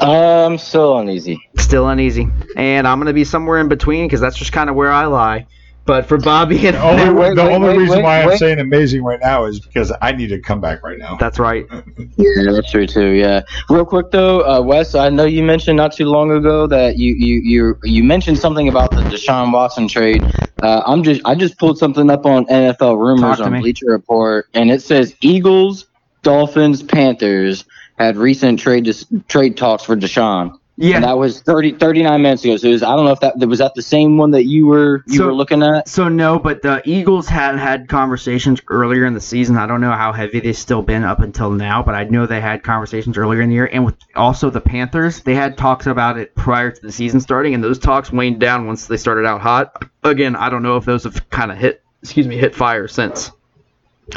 I'm still uneasy. still uneasy. And I'm gonna be somewhere in between because that's just kind of where I lie. But for Bobby and The only, wait, the wait, only wait, reason wait, why I'm saying amazing right now is because I need to come back right now. that's right. Yeah, that's true too. Yeah. Real quick though, uh, Wes, I know you mentioned not too long ago that you you you you mentioned something about the Deshaun Watson trade. Uh, I'm just I just pulled something up on NFL rumors on me. Bleacher Report, and it says Eagles, Dolphins, Panthers had recent trade dis- trade talks for Deshaun. Yeah. And that was 30, 39 minutes ago. So was, I don't know if that was that the same one that you were you So- were looking at. So no, but the Eagles had had conversations earlier in the season. I don't know how heavy they've still been up until now, but I know they had conversations earlier in the year. And with also the Panthers, they had talks about it prior to the season starting, and those talks waned down once they started out hot. Again, I don't know if those have kind of hit, excuse me, hit fire since.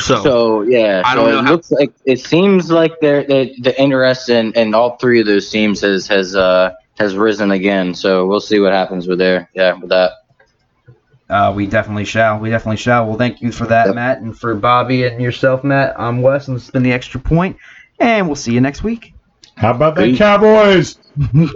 So, So yeah, I so don't know it how- looks like it seems like they're, they the interest in, in all three of those teams has has uh has risen again. So we'll see what happens with there. Yeah, with that. uh, we definitely shall. We definitely shall. Well, thank you for that, Yep. Matt, and for Bobby and yourself, Matt. I'm Wes, and this has been the extra point, and we'll see you next week. How about the Cowboys?